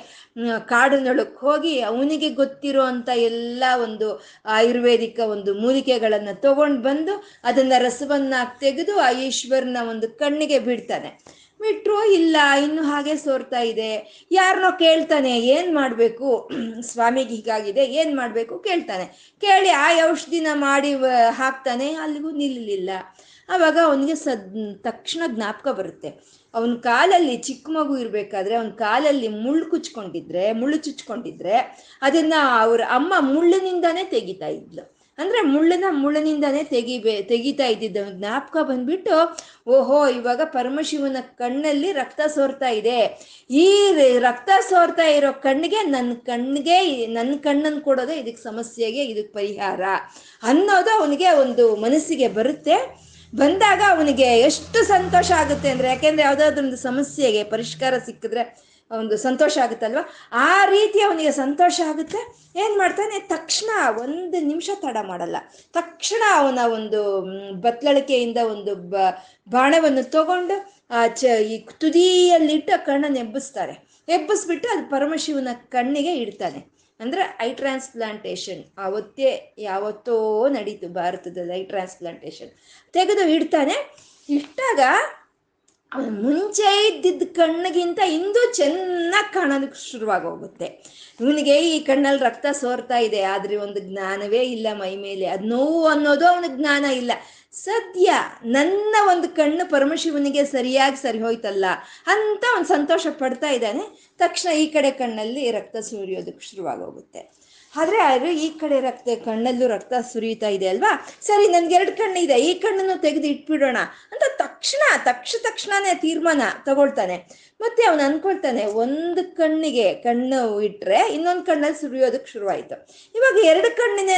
Speaker 1: ಕಾಡಿನೊಳಕ್ಕೆ ಹೋಗಿ ಅವನಿಗೆ ಗೊತ್ತಿರೋ ಅಂಥ ಎಲ್ಲ ಒಂದು ಆಯುರ್ವೇದಿಕ ಒಂದು ಮೂಲಿಕೆಗಳನ್ನು ತಗೊಂಡು ಬಂದು ಅದನ್ನು ರಸವನ್ನ ತೆಗೆದು ಆ ಈಶ್ವರನ ಒಂದು ಕಣ್ಣಿಗೆ ಬಿಡ್ತಾನೆ ಬಿಟ್ರು ಇಲ್ಲ, ಇನ್ನು ಹಾಗೆ ಸೋರ್ತಾ ಇದೆ. ಯಾರನ್ನೋ ಕೇಳ್ತಾನೆ, ಏನ್ ಮಾಡ್ಬೇಕು? ಸ್ವಾಮಿಗೆ ಹೀಗಾಗಿದೆ, ಏನ್ ಮಾಡ್ಬೇಕು ಕೇಳ್ತಾನೆ. ಕೇಳಿ ಆ ಔಷಧಿನ ಮಾಡಿ ಹಾಕ್ತಾನೆ, ಅಲ್ಲಿಗೂ ನಿಲ್ಲಲಿಲ್ಲ ಅವಾಗ ಅವನಿಗೆ ಸದ್, ತಕ್ಷಣ ಜ್ಞಾಪಕ ಬರುತ್ತೆ. ಅವನ ಕಾಲಲ್ಲಿ ಚಿಕ್ಕ ಮಗು ಇರಬೇಕಾದ್ರೆ ಅವನ ಕಾಲಲ್ಲಿ ಮುಳ್ಳು ಕುಚ್ಕೊಂಡಿದ್ರೆ, ಮುಳ್ಳು ಚುಚ್ಕೊಂಡಿದ್ರೆ, ಅದನ್ನ ಅವ್ರ ಅಮ್ಮ ಮುಳ್ಳಿನಿಂದಾನೇ ತೆಗಿತಾ ಇದ್ಲು. ಅಂದ್ರೆ ಮುಳ್ಳನ ಮುಳ್ಳನಿಂದಾನೇ ತೆಗಿಬೇ, ತೆಗಿತಾ ಇದ್ದಿದ್ದ. ಜ್ಞಾಪಕ ಬಂದ್ಬಿಟ್ಟು, ಓಹೋ, ಇವಾಗ ಪರಮಶಿವನ ಕಣ್ಣಲ್ಲಿ ರಕ್ತ ಸೋರ್ತಾ ಇದೆ. ಈ ರಕ್ತ ಸೋರ್ತಾ ಇರೋ ಕಣ್ಣಿಗೆ ನನ್ನ ಕಣ್ಣಿಗೆ ನನ್ನ ಕಣ್ಣನ್ನು ಕೊಡೋದೇ ಇದಕ್ಕೆ ಸಮಸ್ಯೆಗೆ, ಇದಕ್ಕೆ ಪರಿಹಾರ ಅನ್ನೋದು ಅವನಿಗೆ ಒಂದು ಮನಸ್ಸಿಗೆ ಬರುತ್ತೆ. ಬಂದಾಗ ಅವನಿಗೆ ಎಷ್ಟು ಸಂತೋಷ ಆಗುತ್ತೆ ಅಂದ್ರೆ, ಯಾಕೆಂದರೆ ಯಾವುದಾದ್ರೊಂದು ಸಮಸ್ಯೆಗೆ ಪರಿಷ್ಕಾರ ಸಿಕ್ಕಿದ್ರೆ ಒಂದು ಸಂತೋಷ ಆಗುತ್ತಲ್ವ? ಆ ರೀತಿ ಅವನಿಗೆ ಸಂತೋಷ ಆಗುತ್ತೆ. ಏನು ಮಾಡ್ತಾನೆ? ತಕ್ಷಣ ಒಂದು ನಿಮಿಷ ತಡ ಮಾಡಲ್ಲ. ತಕ್ಷಣ ಅವನ ಒಂದು ಬತ್ತಳಿಕೆಯಿಂದ ಒಂದು ಬ, ಬಾಣವನ್ನು ತಗೊಂಡು ಆ ಚ, ಈ ತುದಿಯಲ್ಲಿಟ್ಟು ಕಣ್ಣನ್ನು ಎಬ್ಬಿಸ್ತಾರೆ. ಎಬ್ಬಿಸ್ಬಿಟ್ಟು ಅದು ಪರಮಶಿವನ ಕಣ್ಣಿಗೆ ಇಡ್ತಾನೆ. ಅಂದ್ರೆ ಐ ಟ್ರಾನ್ಸ್ಪ್ಲಾಂಟೇಶನ್ ಅವತ್ತೇ ಯಾವತ್ತೋ ನಡೀತು ಭಾರತದಲ್ಲಿ ಐ ಟ್ರಾನ್ಸ್ಪ್ಲಾಂಟೇಶನ್ ತೆಗೆದು ಇಡ್ತಾನೆ. ಇಟ್ಟಾಗ ಮುಂಚೆ ಇದ್ದಿದ್ದ ಕಣ್ಣಿಗಿಂತ ಇಂದು ಚೆನ್ನಾಗಿ ಕಾಣೋದಕ್ಕೆ ಶುರುವಾಗಿ ಹೋಗುತ್ತೆ ಇವನಿಗೆ ಈ ಕಣ್ಣಲ್ಲಿ ರಕ್ತ ಸೋರ್ತಾ ಇದೆ, ಆದ್ರೆ ಒಂದು ಜ್ಞಾನವೇ ಇಲ್ಲ ಮೈ ಮೇಲೆ. ಅದು ನೋವು ಅನ್ನೋದು ಅವನ ಜ್ಞಾನ ಇಲ್ಲ. ಸದ್ಯ ನನ್ನ ಒಂದು ಕಣ್ಣು ಪರಮಶಿವನಿಗೆ ಸರಿಯಾಗಿ ಸರಿ ಹೋಯ್ತಲ್ಲ ಅಂತ ಅವನು ಸಂತೋಷ ಪಡ್ತಾ ಇದ್ದಾನೆ. ತಕ್ಷಣ ಈ ಕಡೆ ಕಣ್ಣಲ್ಲಿ ರಕ್ತ ಸುರಿಯೋದಕ್ಕೆ ಶುರುವಾಗೋಗುತ್ತೆ. ಆದ್ರೆ ಅದು ಈ ಕಡೆ ರಕ್ತ, ಕಣ್ಣಲ್ಲೂ ರಕ್ತ ಸುರಿಯುತ್ತಾ ಇದೆ ಅಲ್ವಾ? ಸರಿ, ನನ್ಗೆ ಕಣ್ಣು ಇದೆ, ಈ ಕಣ್ಣನ್ನು ತೆಗೆದು ಇಟ್ಬಿಡೋಣ ಅಂತ ತಕ್ಷಣ, ತಕ್ಷ ತಕ್ಷಣನೇ ತೀರ್ಮಾನ ತಗೊಳ್ತಾನೆ. ಮತ್ತೆ ಅವನು ಅನ್ಕೊಳ್ತಾನೆ, ಒಂದು ಕಣ್ಣಿಗೆ ಕಣ್ಣು ಇಟ್ರೆ ಇನ್ನೊಂದು ಕಣ್ಣಲ್ಲಿ ಸುರಿಯೋದಕ್ಕೆ ಶುರುವಾಯಿತು. ಇವಾಗ ಎರಡು ಕಣ್ಣಿನ,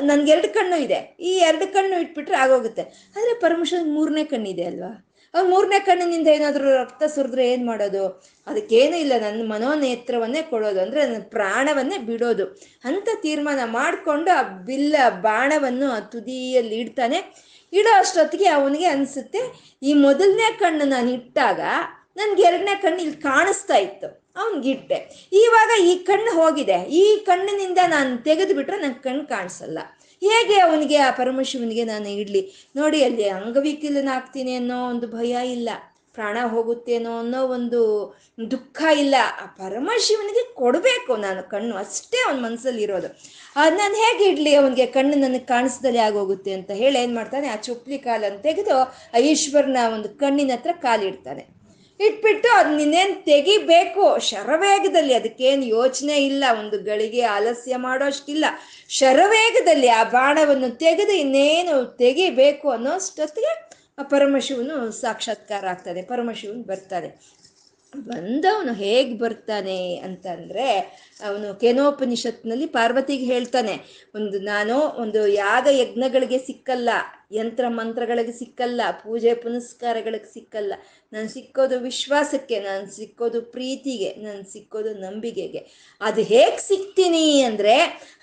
Speaker 1: ನನ್ಗೆ ಎರಡು ಕಣ್ಣು ಇದೆ, ಈ ಎರಡು ಕಣ್ಣು ಇಟ್ಬಿಟ್ರೆ ಆಗೋಗುತ್ತೆ. ಆದರೆ ಪರಮೇಶ್ವರ್ ಮೂರನೇ ಕಣ್ಣಿದೆ ಅಲ್ವಾ? ಅವ್ನು ಮೂರನೇ ಕಣ್ಣಿನಿಂದ ಏನಾದರೂ ರಕ್ತ ಸುರಿದ್ರೆ ಏನು ಮಾಡೋದು? ಅದಕ್ಕೇನು ಇಲ್ಲ. ನನ್ನ ಮನೋನೇತ್ರವನ್ನೇ ಕೊಡೋದು. ಅಂದರೆ ನನ್ನ ಪ್ರಾಣವನ್ನೇ ಬಿಡೋದು. ಅಂತ ತೀರ್ಮಾನ ಮಾಡಿಕೊಂಡು ಆ ಬಿಲ್ಲ ಬಾಣವನ್ನು ಆ ತುದಿಯಲ್ಲಿ ಇಡ್ತಾನೆ. ಇಡೋ ಅಷ್ಟೊತ್ತಿಗೆ ಅವನಿಗೆ ಅನಿಸುತ್ತೆ, ಈ ಮೊದಲನೇ ಕಣ್ಣು ನಾನು ಇಟ್ಟಾಗ ನನ್ಗೆ ಎರಡನೇ ಕಣ್ಣು ಇಲ್ಲಿ ಕಾಣಿಸ್ತಾ ಇತ್ತು. ಅವನಿಗಿಟ್ಟೆ ಇವಾಗ ಈ ಕಣ್ಣು ಹೋಗಿದೆ. ಈ ಕಣ್ಣಿನಿಂದ ನಾನು ತೆಗೆದು ನನ್ನ ಕಣ್ಣು ಕಾಣಿಸಲ್ಲ. ಹೇಗೆ ಅವನಿಗೆ, ಆ ಪರಮಶಿವನಿಗೆ ನಾನು ಇಡ್ಲಿ? ನೋಡಿ, ಅಲ್ಲಿ ಅಂಗವಿಕಲನಾಗ್ತೀನಿ ಅನ್ನೋ ಒಂದು ಭಯ ಇಲ್ಲ. ಪ್ರಾಣ ಹೋಗುತ್ತೇನೋ ಅನ್ನೋ ಒಂದು ದುಃಖ ಇಲ್ಲ. ಆ ಪರಮಶಿವನಿಗೆ ಕೊಡಬೇಕು ನಾನು ಕಣ್ಣು, ಅಷ್ಟೇ ಅವನ ಮನಸ್ಸಲ್ಲಿ ಇರೋದು. ಅದು ನಾನು ಹೇಗೆ ಇಡ್ಲಿ ಅವನಿಗೆ ಕಣ್ಣು ನನಗೆ ಕಾಣಿಸ್ದಲೇ ಆಗೋಗುತ್ತೆ ಅಂತ ಹೇಳಿ ಏನು ಮಾಡ್ತಾನೆ? ಆ ಚುಪ್ಲಿ ಕಾಲನ್ನು ತೆಗೆದು ಆ ಈಶ್ವರನ ಒಂದು ಕಣ್ಣಿನ ಹತ್ರ ಕಾಲಿಡ್ತಾನೆ. ಇಟ್ಬಿಟ್ಟು ಅದು ನಿನ್ನೇನು ತೆಗಿಬೇಕು? ಶರವೇಗದಲ್ಲಿ ಅದಕ್ಕೇನು ಯೋಚನೆ ಇಲ್ಲ. ಒಂದು ಗಳಿಗೆ ಆಲಸ್ಯ ಮಾಡೋಷ್ಟಿಲ್ಲ. ಶರವೇಗದಲ್ಲಿ ಆ ಬಾಣವನ್ನು ತೆಗೆದು ಇನ್ನೇನು ತೆಗಿಬೇಕು ಅನ್ನೋಷ್ಟೊತ್ತಿಗೆ ಆ ಪರಮಶಿವನು ಸಾಕ್ಷಾತ್ಕಾರ ಆಗ್ತದೆ ಪರಮಶಿವನ್ ಬರ್ತಾನೆ. ಬಂದವನು ಹೇಗೆ ಬರ್ತಾನೆ ಅಂತಂದ್ರೆ ಅವನು ಕೆನೋಪನಿಷತ್ನಲ್ಲಿ ಪಾರ್ವತಿಗೆ ಹೇಳ್ತಾನೆ. ಒಂದು ನಾನು ಒಂದು ಯಾಗ ಯಜ್ಞಗಳಿಗೆ ಸಿಕ್ಕಲ್ಲ. ಯಂತ್ರ ಮಂತ್ರಗಳಿಗೆ ಸಿಕ್ಕಲ್ಲ, ಪೂಜೆ ಪುನಸ್ಕಾರಗಳಿಗೆ ಸಿಕ್ಕಲ್ಲ. ನಾನು ಸಿಕ್ಕೋದು ವಿಶ್ವಾಸಕ್ಕೆ, ನಾನು ಸಿಕ್ಕೋದು ಪ್ರೀತಿಗೆ, ನಾನು ಸಿಕ್ಕೋದು ನಂಬಿಕೆಗೆ. ಅದು ಹೇಗೆ ಸಿಕ್ತೀನಿ ಅಂದರೆ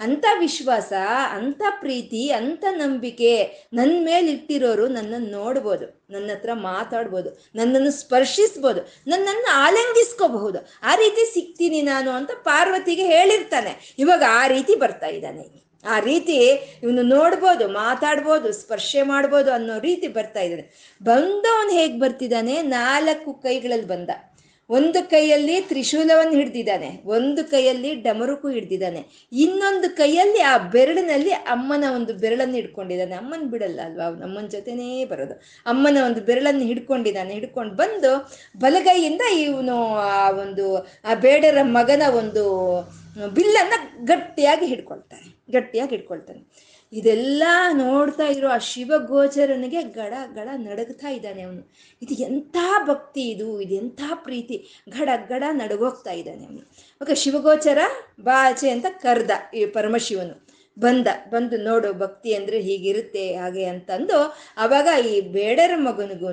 Speaker 1: ಅಂಥ ವಿಶ್ವಾಸ, ಅಂಥ ಪ್ರೀತಿ, ಅಂಥ ನಂಬಿಕೆ ನನ್ನ ಮೇಲೆ ಇಟ್ಟಿರೋರು ನನ್ನನ್ನು ನೋಡ್ಬೋದು, ನನ್ನ ಹತ್ರ ಮಾತಾಡ್ಬೋದು, ನನ್ನನ್ನು ಸ್ಪರ್ಶಿಸ್ಬೋದು, ನನ್ನನ್ನು ಆಲಂಗಿಸ್ಕೋಬಹುದು. ಆ ರೀತಿ ಸಿಕ್ತೀನಿ ನಾನು ಅಂತ ಪಾರ್ವತಿಗೆ ಹೇಳಿರ್ತಾನೆ. ಇವಾಗ ಆ ರೀತಿ ಬರ್ತಾ ಇದ್ದಾನೆ. ಆ ರೀತಿ ಇವನು ನೋಡ್ಬೋದು, ಮಾತಾಡ್ಬೋದು, ಸ್ಪರ್ಶೆ ಮಾಡ್ಬೋದು ಅನ್ನೋ ರೀತಿ ಬರ್ತಾ ಇದ್ದಾನೆ. ಬಂದವನು ಹೇಗೆ ಬರ್ತಿದ್ದಾನೆ? ನಾಲ್ಕು ಕೈಗಳಲ್ಲಿ ಬಂದ. ಒಂದು ಕೈಯಲ್ಲಿ ತ್ರಿಶೂಲವನ್ನು ಹಿಡ್ದಿದ್ದಾನೆ, ಒಂದು ಕೈಯಲ್ಲಿ ಡಮರುಕು ಹಿಡ್ದಿದ್ದಾನೆ. ಇನ್ನೊಂದು ಕೈಯಲ್ಲಿ ಆ ಬೆರಳಿನಲ್ಲಿ ಅಮ್ಮನ ಒಂದು ಬೆರಳನ್ನು ಹಿಡ್ಕೊಂಡಿದ್ದಾನೆ. ಅಮ್ಮನ ಬಿಡಲ್ಲ ಅಲ್ವಾ? ಅವನು ಅಮ್ಮನ ಜೊತೆನೇ ಬರೋದು. ಅಮ್ಮನ ಒಂದು ಬೆರಳನ್ನು ಹಿಡ್ಕೊಂಡಿದ್ದಾನೆ, ಹಿಡ್ಕೊಂಡು ಬಂದು ಬಲಗೈಯಿಂದ ಇವನು ಆ ಒಂದು, ಆ ಬೇಡರ ಮಗನ ಒಂದು ಬಿಲ್ಲನ್ನು ಗಟ್ಟಿಯಾಗಿ ಹಿಡ್ಕೊಳ್ತಾನೆ ಗಟ್ಟಿಯಾಗಿ ಹಿಡ್ಕೊಳ್ತಾನೆ. ಇದೆಲ್ಲ ನೋಡ್ತಾ ಇರೋ ಆ ಶಿವಗೋಚರನಿಗೆ ಗಡ ಗಡ ನಡಗ್ತಾ ಇದ್ದಾನೆ ಅವನು. ಇದು ಎಂಥ ಭಕ್ತಿ ಇದು ಇದು ಎಂಥ ಪ್ರೀತಿ. ಗಡ ಗಡ ನಡಗೋಗ್ತಾ ಇದ್ದಾನೆ ಅವನು. ಓಕೆ, ಶಿವಗೋಚರ ಬಾಚೆ ಅಂತ ಕರ್ದ ಈ ಪರಮಶಿವನು. ಬಂದ, ಬಂದು ನೋಡು ಭಕ್ತಿ ಅಂದ್ರೆ ಹೀಗಿರುತ್ತೆ ಹಾಗೆ ಅಂತಂದು ಅವಾಗ ಈ ಬೇಡರ ಮಗನಿಗೂ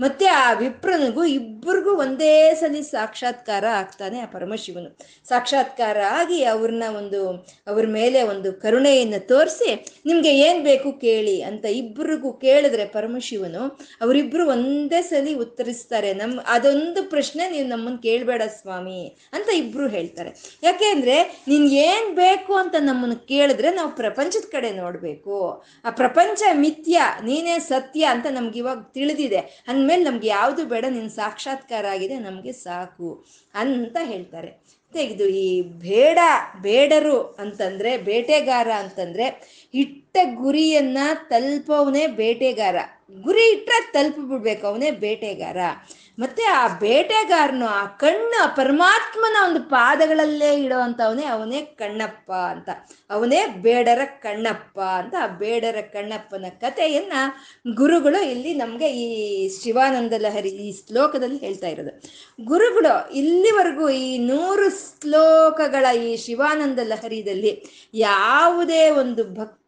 Speaker 1: ಮತ್ತೆ ಆ ವಿಪ್ರನಿಗೂ ಇಬ್ಬರಿಗೂ ಒಂದೇ ಸಲಿ ಸಾಕ್ಷಾತ್ಕಾರ ಆಗ್ತಾನೆ ಆ ಪರಮಶಿವನು. ಸಾಕ್ಷಾತ್ಕಾರ ಆಗಿ ಅವ್ರನ್ನ ಒಂದು, ಅವ್ರ ಮೇಲೆ ಒಂದು ಕರುಣೆಯನ್ನು ತೋರಿಸಿ ನಿಮ್ಗೆ ಏನ್ ಬೇಕು ಕೇಳಿ ಅಂತ ಇಬ್ಬರಿಗೂ ಕೇಳಿದ್ರೆ ಪರಮಶಿವನು ಅವರಿಬ್ರು ಒಂದೇ ಸಲಿ ಉತ್ತರಿಸ್ತಾರೆ, ನಮ್ ಅದೊಂದು ಪ್ರಶ್ನೆ ನೀವು ನಮ್ಮನ್ನು ಕೇಳಬೇಡ ಸ್ವಾಮಿ ಅಂತ ಇಬ್ರು ಹೇಳ್ತಾರೆ. ಯಾಕೆ ಅಂದ್ರೆ ನೀನ್ ಏನ್ ಬೇಕು ಅಂತ ನಮ್ಮನ್ನು ಕೇಳಿದ್ರೆ ನಾವು ಪ್ರಪಂಚದ ಕಡೆ ನೋಡಬೇಕು. ಆ ಪ್ರಪಂಚ ಮಿಥ್ಯ, ನೀನೇ ಸತ್ಯ ಅಂತ ನಮ್ಗೆ ಇವಾಗ ತಿಳಿದಿದೆ. ಅಂದಮೇಲೆ ನಮ್ಗೆ ಯಾವುದು ಬೇಡ, ನಿನ್ ಸಾಕ್ಷಾತ್ಕಾರ ಆಗಿದೆ, ನಮಗೆ ಸಾಕು ಅಂತ ಹೇಳ್ತಾರೆ. ತೆಗೆದು ಈ ಬೇಡ, ಬೇಡರು ಅಂತಂದ್ರೆ, ಬೇಟೆಗಾರ ಅಂತಂದ್ರೆ ಇಟ್ಟ ಗುರಿಯನ್ನ ತಲುಪವನೇ ಬೇಟೆಗಾರ. ಗುರಿ ಇಟ್ಟರೆ ತಲುಪಿಬಿಡ್ಬೇಕು ಅವನೇ ಬೇಟೆಗಾರ. ಮತ್ತೆ ಆ ಬೇಟೆಗಾರನು, ಆ ಕಣ್ಣು ಪರಮಾತ್ಮನ ಒಂದು ಪಾದಗಳಲ್ಲೇ ಇಡೋವಂಥವನೇ ಅವನೇ ಕಣ್ಣಪ್ಪ ಅಂತ. ಅವನೇ ಬೇಡರ ಕಣ್ಣಪ್ಪ ಅಂತ. ಆ ಬೇಡರ ಕಣ್ಣಪ್ಪನ ಕಥೆಯನ್ನ ಗುರುಗಳು ಇಲ್ಲಿ ನಮಗೆ ಈ ಶಿವಾನಂದ ಲಹರಿ ಈ ಶ್ಲೋಕದಲ್ಲಿ ಹೇಳ್ತಾ ಇರೋದು. ಗುರುಗಳು, ಇಲ್ಲಿವರೆಗೂ ಈ ನೂರು ಶ್ಲೋಕಗಳ ಈ ಶಿವಾನಂದ ಲಹರಿದಲ್ಲಿ ಯಾವುದೇ ಒಂದು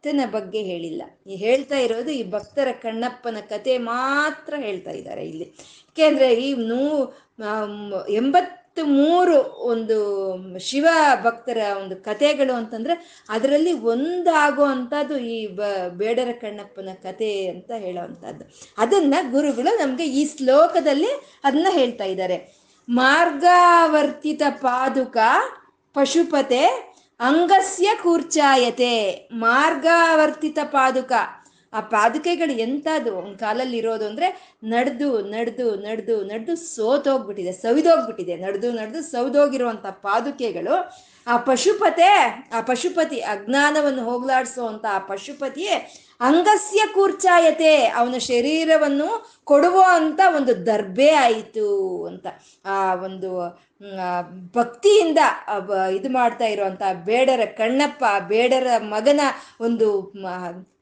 Speaker 1: ಭಕ್ತನ ಬಗ್ಗೆ ಹೇಳಿಲ್ಲ. ಈ ಹೇಳ್ತಾ ಇರೋದು ಈ ಭಕ್ತರ ಕಣ್ಣಪ್ಪನ ಕತೆ ಮಾತ್ರ ಹೇಳ್ತಾ ಇದ್ದಾರೆ ಇಲ್ಲಿ. ಯಾಕೆಂದ್ರೆ ಈ ನೂ ಎಂಬತ್ತು ಮೂರು ಒಂದು ಶಿವ ಭಕ್ತರ ಒಂದು ಕಥೆಗಳು ಅಂತಂದ್ರೆ ಅದರಲ್ಲಿ ಒಂದಾಗೋ ಅಂಥದ್ದು ಈ ಬೇಡರ ಕಣ್ಣಪ್ಪನ ಕತೆ ಅಂತ ಹೇಳೋವಂಥದ್ದು ಅದನ್ನ ಗುರುಗಳು ನಮಗೆ ಈ ಶ್ಲೋಕದಲ್ಲಿ ಅದನ್ನ ಹೇಳ್ತಾ ಇದ್ದಾರೆ. ಮಾರ್ಗಾವರ್ತಿತ ಪಾದುಕ ಪಶುಪತೆ ಅಂಗಸ್ಯ ಕೂರ್ಚಾಯತೆ, ಮಾರ್ಗಾವರ್ತಿತ ಪಾದುಕ. ಆ ಪಾದುಕೆಗಳು ಎಂಥದ್ದು ಒಂದು ಕಾಲಲ್ಲಿ ಇರೋದು ಅಂದರೆ ನಡೆದು ನಡೆದು ನಡೆದು ನಡೆದು ಸೋತೋಗ್ಬಿಟ್ಟಿದೆ, ಸವಿದೋಗ್ಬಿಟ್ಟಿದೆ. ನಡೆದು ನಡೆದು ಸವಿದೋಗಿರುವಂಥ ಪಾದುಕೆಗಳು ಆ ಪಶುಪತೆ, ಆ ಪಶುಪತಿ ಅಜ್ಞಾನವನ್ನು ಹೋಗ್ಲಾಡಿಸುವಂಥ ಆ ಪಶುಪತಿಯೇ ಅಂಗಸ್ಯ ಕೂರ್ಚಾಯತೆ, ಅವನ ಶರೀರವನ್ನು ಕೊಡುವ ಅಂತ ಒಂದು ದರ್ಬೆ ಆಯಿತು ಅಂತ. ಆ ಒಂದು ಭಕ್ತಿಯಿಂದ ಇದು ಮಾಡ್ತಾ ಇರುವಂತ ಬೇಡರ ಕಣ್ಣಪ್ಪ, ಬೇಡರ ಮಗನ ಒಂದು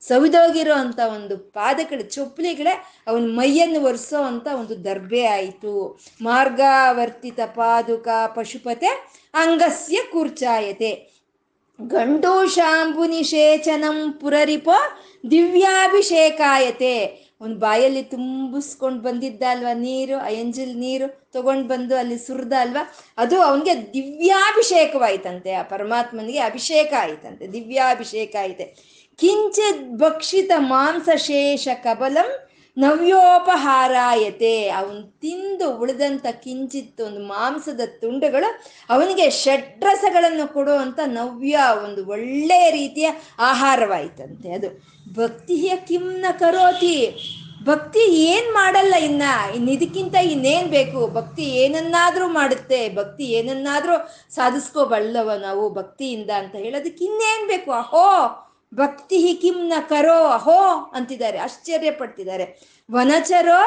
Speaker 1: ಸವಿದೋಗಿರೋ ಅಂತ ಒಂದು ಪಾದಗಳ, ಚೊಪ್ಪಲಿಗಳೇ ಅವನ ಮೈಯನ್ನು ಒರೆಸೋ ಅಂತ ಒಂದು ದರ್ಬೆ ಆಯಿತು. ಮಾರ್ಗಾವರ್ತಿತ ಪಾದುಕ ಪಶುಪತೆ, ಅಂಗಸ್ಯ ಕೂರ್ಚಾಯತೆ. ಗಂಡು ಶಾಂಬು ನಿಷೇಚನಂ ಪುರರಿಪ ದಿವ್ಯಾಭಿಷೇಕಾಯತೆ. ಒಂದು ಬಾಯಲ್ಲಿ ತುಂಬಿಸ್ಕೊಂಡು ಬಂದಿದ್ದ ಅಲ್ವಾ ನೀರು, ಆ ನೀರು ತಗೊಂಡು ಬಂದು ಅಲ್ಲಿ ಸುರಿದ ಅಲ್ವಾ? ಅದು ಅವನಿಗೆ ದಿವ್ಯಾಭಿಷೇಕವಾಯ್ತಂತೆ. ಆ ಪರಮಾತ್ಮನಿಗೆ ಅಭಿಷೇಕ ಆಯ್ತಂತೆ, ದಿವ್ಯಾಭಿಷೇಕ ಆಯ್ತೆ. ಕಿಂಚಿತ್ ಭಕ್ಷಿತ ಮಾಂಸಶೇಷ ಕಬಲಂ ನವ್ಯೋಪಹಾರಾಯತೆ. ಅವನು ತಿಂದು ಉಳಿದಂಥ ಕಿಂಚಿತ್ ಒಂದು ಮಾಂಸದ ತುಂಡುಗಳು ಅವನಿಗೆ ಷಡ್ರಸಗಳನ್ನು ಕೊಡುವಂಥ ನವ್ಯ ಒಂದು ಒಳ್ಳೆಯ ರೀತಿಯ ಆಹಾರವಾಯಿತಂತೆ ಅದು. ಭಕ್ತಿಯ ಕಿಮ್ನ ಕರೋತಿ. ಭಕ್ತಿ ಏನು ಮಾಡಲ್ಲ ಇನ್ನ. ಇನ್ ಇದಕ್ಕಿಂತ ಇನ್ನೇನ್ ಬೇಕು? ಭಕ್ತಿ ಏನನ್ನಾದರೂ ಮಾಡುತ್ತೆ. ಭಕ್ತಿ ಏನನ್ನಾದರೂ ಸಾಧಿಸ್ಕೋಬಲ್ಲವ ನಾವು ಭಕ್ತಿಯಿಂದ ಅಂತ ಹೇಳೋದಕ್ಕೆ ಇನ್ನೇನು ಬೇಕು? ಅಹೋ! ಭಕ್ತಿ ಕಿಮ್ನ ಕರೋ ಅಹೋ ಅಂತಿದ್ದಾರೆ ಆಶ್ಚರ್ಯ ಪಡ್ತಿದ್ದಾರೆ. ವನಚರೋ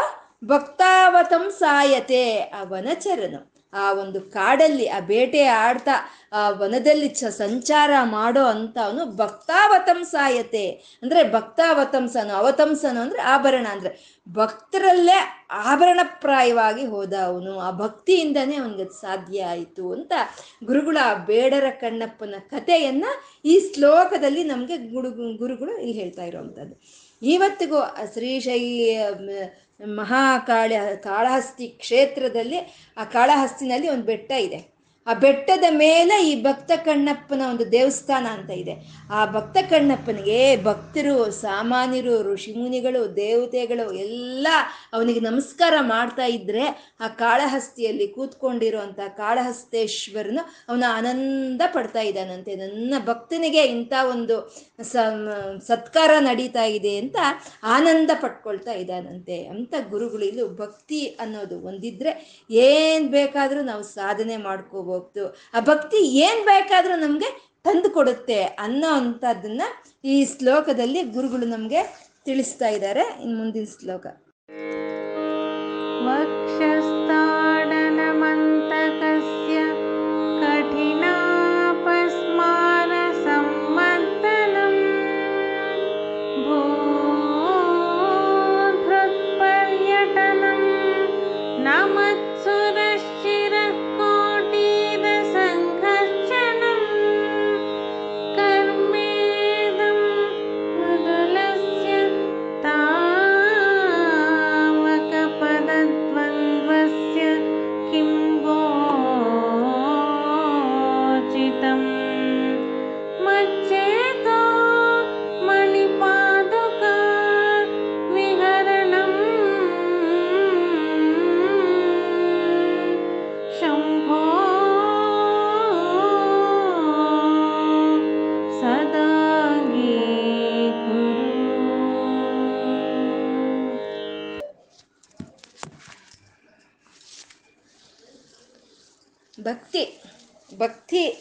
Speaker 1: ಭಕ್ತಾವತಂ ಸಾಯತೆ ಆ ವನಚರನು. ಆ ಒಂದು ಕಾಡಲ್ಲಿ, ಆ ಬೇಟೆ ಆಡ್ತಾ, ಆ ವನದಲ್ಲಿ ಚ ಸಂಚಾರ ಮಾಡೋ ಅಂತ ಅವನು ಭಕ್ತಾವತಂಸಾಯತೆ. ಅಂದ್ರೆ ಭಕ್ತಾವತಂಸನು, ಅವತಂಸನು ಅಂದ್ರೆ ಆಭರಣ. ಅಂದ್ರೆ ಭಕ್ತರಲ್ಲೇ ಆಭರಣಪ್ರಾಯವಾಗಿ ಹೋದ ಅವನು ಆ ಭಕ್ತಿಯಿಂದನೇ ಅವನಿಗೆ ಸಾಧ್ಯ ಆಯಿತು ಅಂತ ಗುರುಗಳ ಬೇಡರ ಕಣ್ಣಪ್ಪನ ಕಥೆಯನ್ನ ಈ ಶ್ಲೋಕದಲ್ಲಿ ನಮಗೆ ಗುರು ಗುರುಗಳು ಇಲ್ಲಿ ಹೇಳ್ತಾ ಇರೋವಂಥದ್ದು. ಇವತ್ತಿಗೂ ಶ್ರೀಶೈ ಮಹಾಕಾಳ, ಕಾಳಹಸ್ತಿ ಕ್ಷೇತ್ರದಲ್ಲಿ ಆ ಕಾಳಹಸ್ತಿನಲ್ಲಿ ಒಂದು ಬೆಟ್ಟ ಇದೆ. ಆ ಬೆಟ್ಟದ ಮೇಲೆ ಈ ಭಕ್ತ ಕಣ್ಣಪ್ಪನ ಒಂದು ದೇವಸ್ಥಾನ ಅಂತ ಇದೆ. ಆ ಭಕ್ತ ಕಣ್ಣಪ್ಪನಿಗೆ ಭಕ್ತರು, ಸಾಮಾನ್ಯರು, ಋಷಿಮುನಿಗಳು, ದೇವತೆಗಳು ಎಲ್ಲ ಅವನಿಗೆ ನಮಸ್ಕಾರ ಮಾಡ್ತಾ ಇದ್ರೆ ಆ ಕಾಳಹಸ್ತಿಯಲ್ಲಿ ಕೂತ್ಕೊಂಡಿರುವಂಥ ಕಾಳಹಸ್ತೇಶ್ವರನು ಅವನ ಆನಂದ ಪಡ್ತಾ ಇದ್ದಾನಂತೆ. ನನ್ನ ಭಕ್ತನಿಗೆ ಇಂಥ ಒಂದು ಸತ್ಕಾರ ನಡೀತಾ ಇದೆ ಅಂತ ಆನಂದ ಪಟ್ಕೊಳ್ತಾ ಇದ್ದಾನಂತೆ ಅಂತ ಗುರುಗಳು ಇಲ್ಲೂ ಭಕ್ತಿ ಅನ್ನೋದು ಒಂದಿದ್ರೆ ಏನ್ ಬೇಕಾದ್ರೂ ನಾವು ಸಾಧನೆ ಮಾಡ್ಕೋಬಹುದು. ಆ ಭಕ್ತಿ ಏನ್ ಬೇಕಾದ್ರೂ ನಮ್ಗೆ ತಂದು ಕೊಡುತ್ತೆ ಅನ್ನೋ ಅಂಥದ್ದನ್ನ ಈ ಶ್ಲೋಕದಲ್ಲಿ ಗುರುಗಳು ನಮ್ಗೆ ತಿಳಿಸ್ತಾ ಇದ್ದಾರೆ ಇನ್ ಮುಂದಿನ ಶ್ಲೋಕ.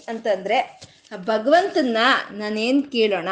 Speaker 1: ಅಂತಂದ್ರೆ ಭಗವಂತನ ನಾನೇನ್ ಕೇಳೋಣ?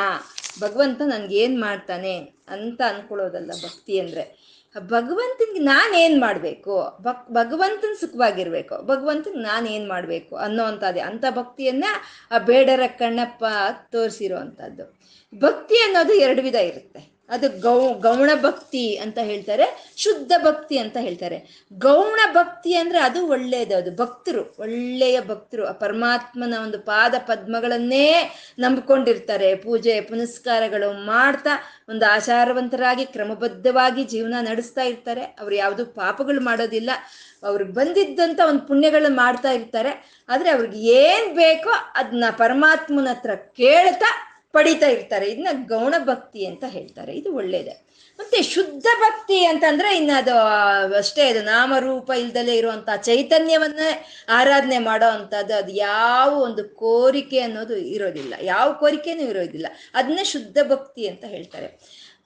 Speaker 1: ಭಗವಂತ ನನ್ಗೇನ್ ಮಾಡ್ತಾನೆ ಅಂತ ಅನ್ಕೊಳ್ಳೋದಲ್ಲ ಭಕ್ತಿ ಅಂದ್ರೆ. ಭಗವಂತನ್ಗೆ ನಾನೇನ್ ಮಾಡ್ಬೇಕು? ಭಕ್, ಭಗವಂತನ ಸುಖವಾಗಿರ್ಬೇಕು. ಭಗವಂತನ್ ನಾನೇನ್ ಮಾಡ್ಬೇಕು ಅನ್ನೋ ಅಂಥದ್ದೇ. ಅಂಥ ಭಕ್ತಿಯನ್ನ ಆ ಬೇಡರ ಕಣ್ಣಪ್ಪ ತೋರಿಸಿರೋ ಅಂಥದ್ದು. ಭಕ್ತಿ ಅನ್ನೋದು ಎರಡು ವಿಧ ಇರುತ್ತೆ. ಅದು ಗೌ, ಗೌಣ ಭಕ್ತಿ ಅಂತ ಹೇಳ್ತಾರೆ, ಶುದ್ಧ ಭಕ್ತಿ ಅಂತ ಹೇಳ್ತಾರೆ. ಗೌಣ ಭಕ್ತಿ ಅಂದ್ರೆ ಅದು ಒಳ್ಳೆಯದು ಅದು ಭಕ್ತರು, ಒಳ್ಳೆಯ ಭಕ್ತರು, ಆ ಪರಮಾತ್ಮನ ಒಂದು ಪಾದ ಪದ್ಮಗಳನ್ನೇ ನಂಬಿಕೊಂಡಿರ್ತಾರೆ. ಪೂಜೆ, ಪುನಸ್ಕಾರಗಳು ಮಾಡ್ತಾ ಒಂದು ಆಚಾರವಂತರಾಗಿ, ಕ್ರಮಬದ್ಧವಾಗಿ ಜೀವನ ನಡೆಸ್ತಾ ಇರ್ತಾರೆ. ಅವ್ರು ಯಾವುದು ಪಾಪಗಳು ಮಾಡೋದಿಲ್ಲ. ಅವ್ರಿಗೆ ಬಂದಿದ್ದಂಥ ಒಂದು ಪುಣ್ಯಗಳನ್ನ ಮಾಡ್ತಾ ಇರ್ತಾರೆ. ಆದರೆ ಅವ್ರಿಗೆ ಏನು ಬೇಕೋ ಅದನ್ನ ಪರಮಾತ್ಮನ ಹತ್ರ ಕೇಳ್ತಾ ಪಡಿತಾ ಇರ್ತಾರೆ. ಇದನ್ನ ಗೌಣ ಭಕ್ತಿ ಅಂತ ಹೇಳ್ತಾರೆ. ಇದು ಒಳ್ಳೇದೆ. ಮತ್ತೆ ಶುದ್ಧ ಭಕ್ತಿ ಅಂತಂದ್ರೆ ಇನ್ನು ಅದು ಅಷ್ಟೇ ಅದು ನಾಮರೂಪ ಇಲ್ದಲೆ ಇರುವಂತ ಚೈತನ್ಯವನ್ನೇ ಆರಾಧನೆ ಮಾಡೋ ಅಂತದ್ದು ಅದು ಯಾವ ಒಂದು ಕೋರಿಕೆ ಅನ್ನೋದು ಇರೋದಿಲ್ಲ. ಯಾವ ಕೋರಿಕೆನೂ ಇರೋದಿಲ್ಲ. ಅದನ್ನೇ ಶುದ್ಧ ಭಕ್ತಿ ಅಂತ ಹೇಳ್ತಾರೆ.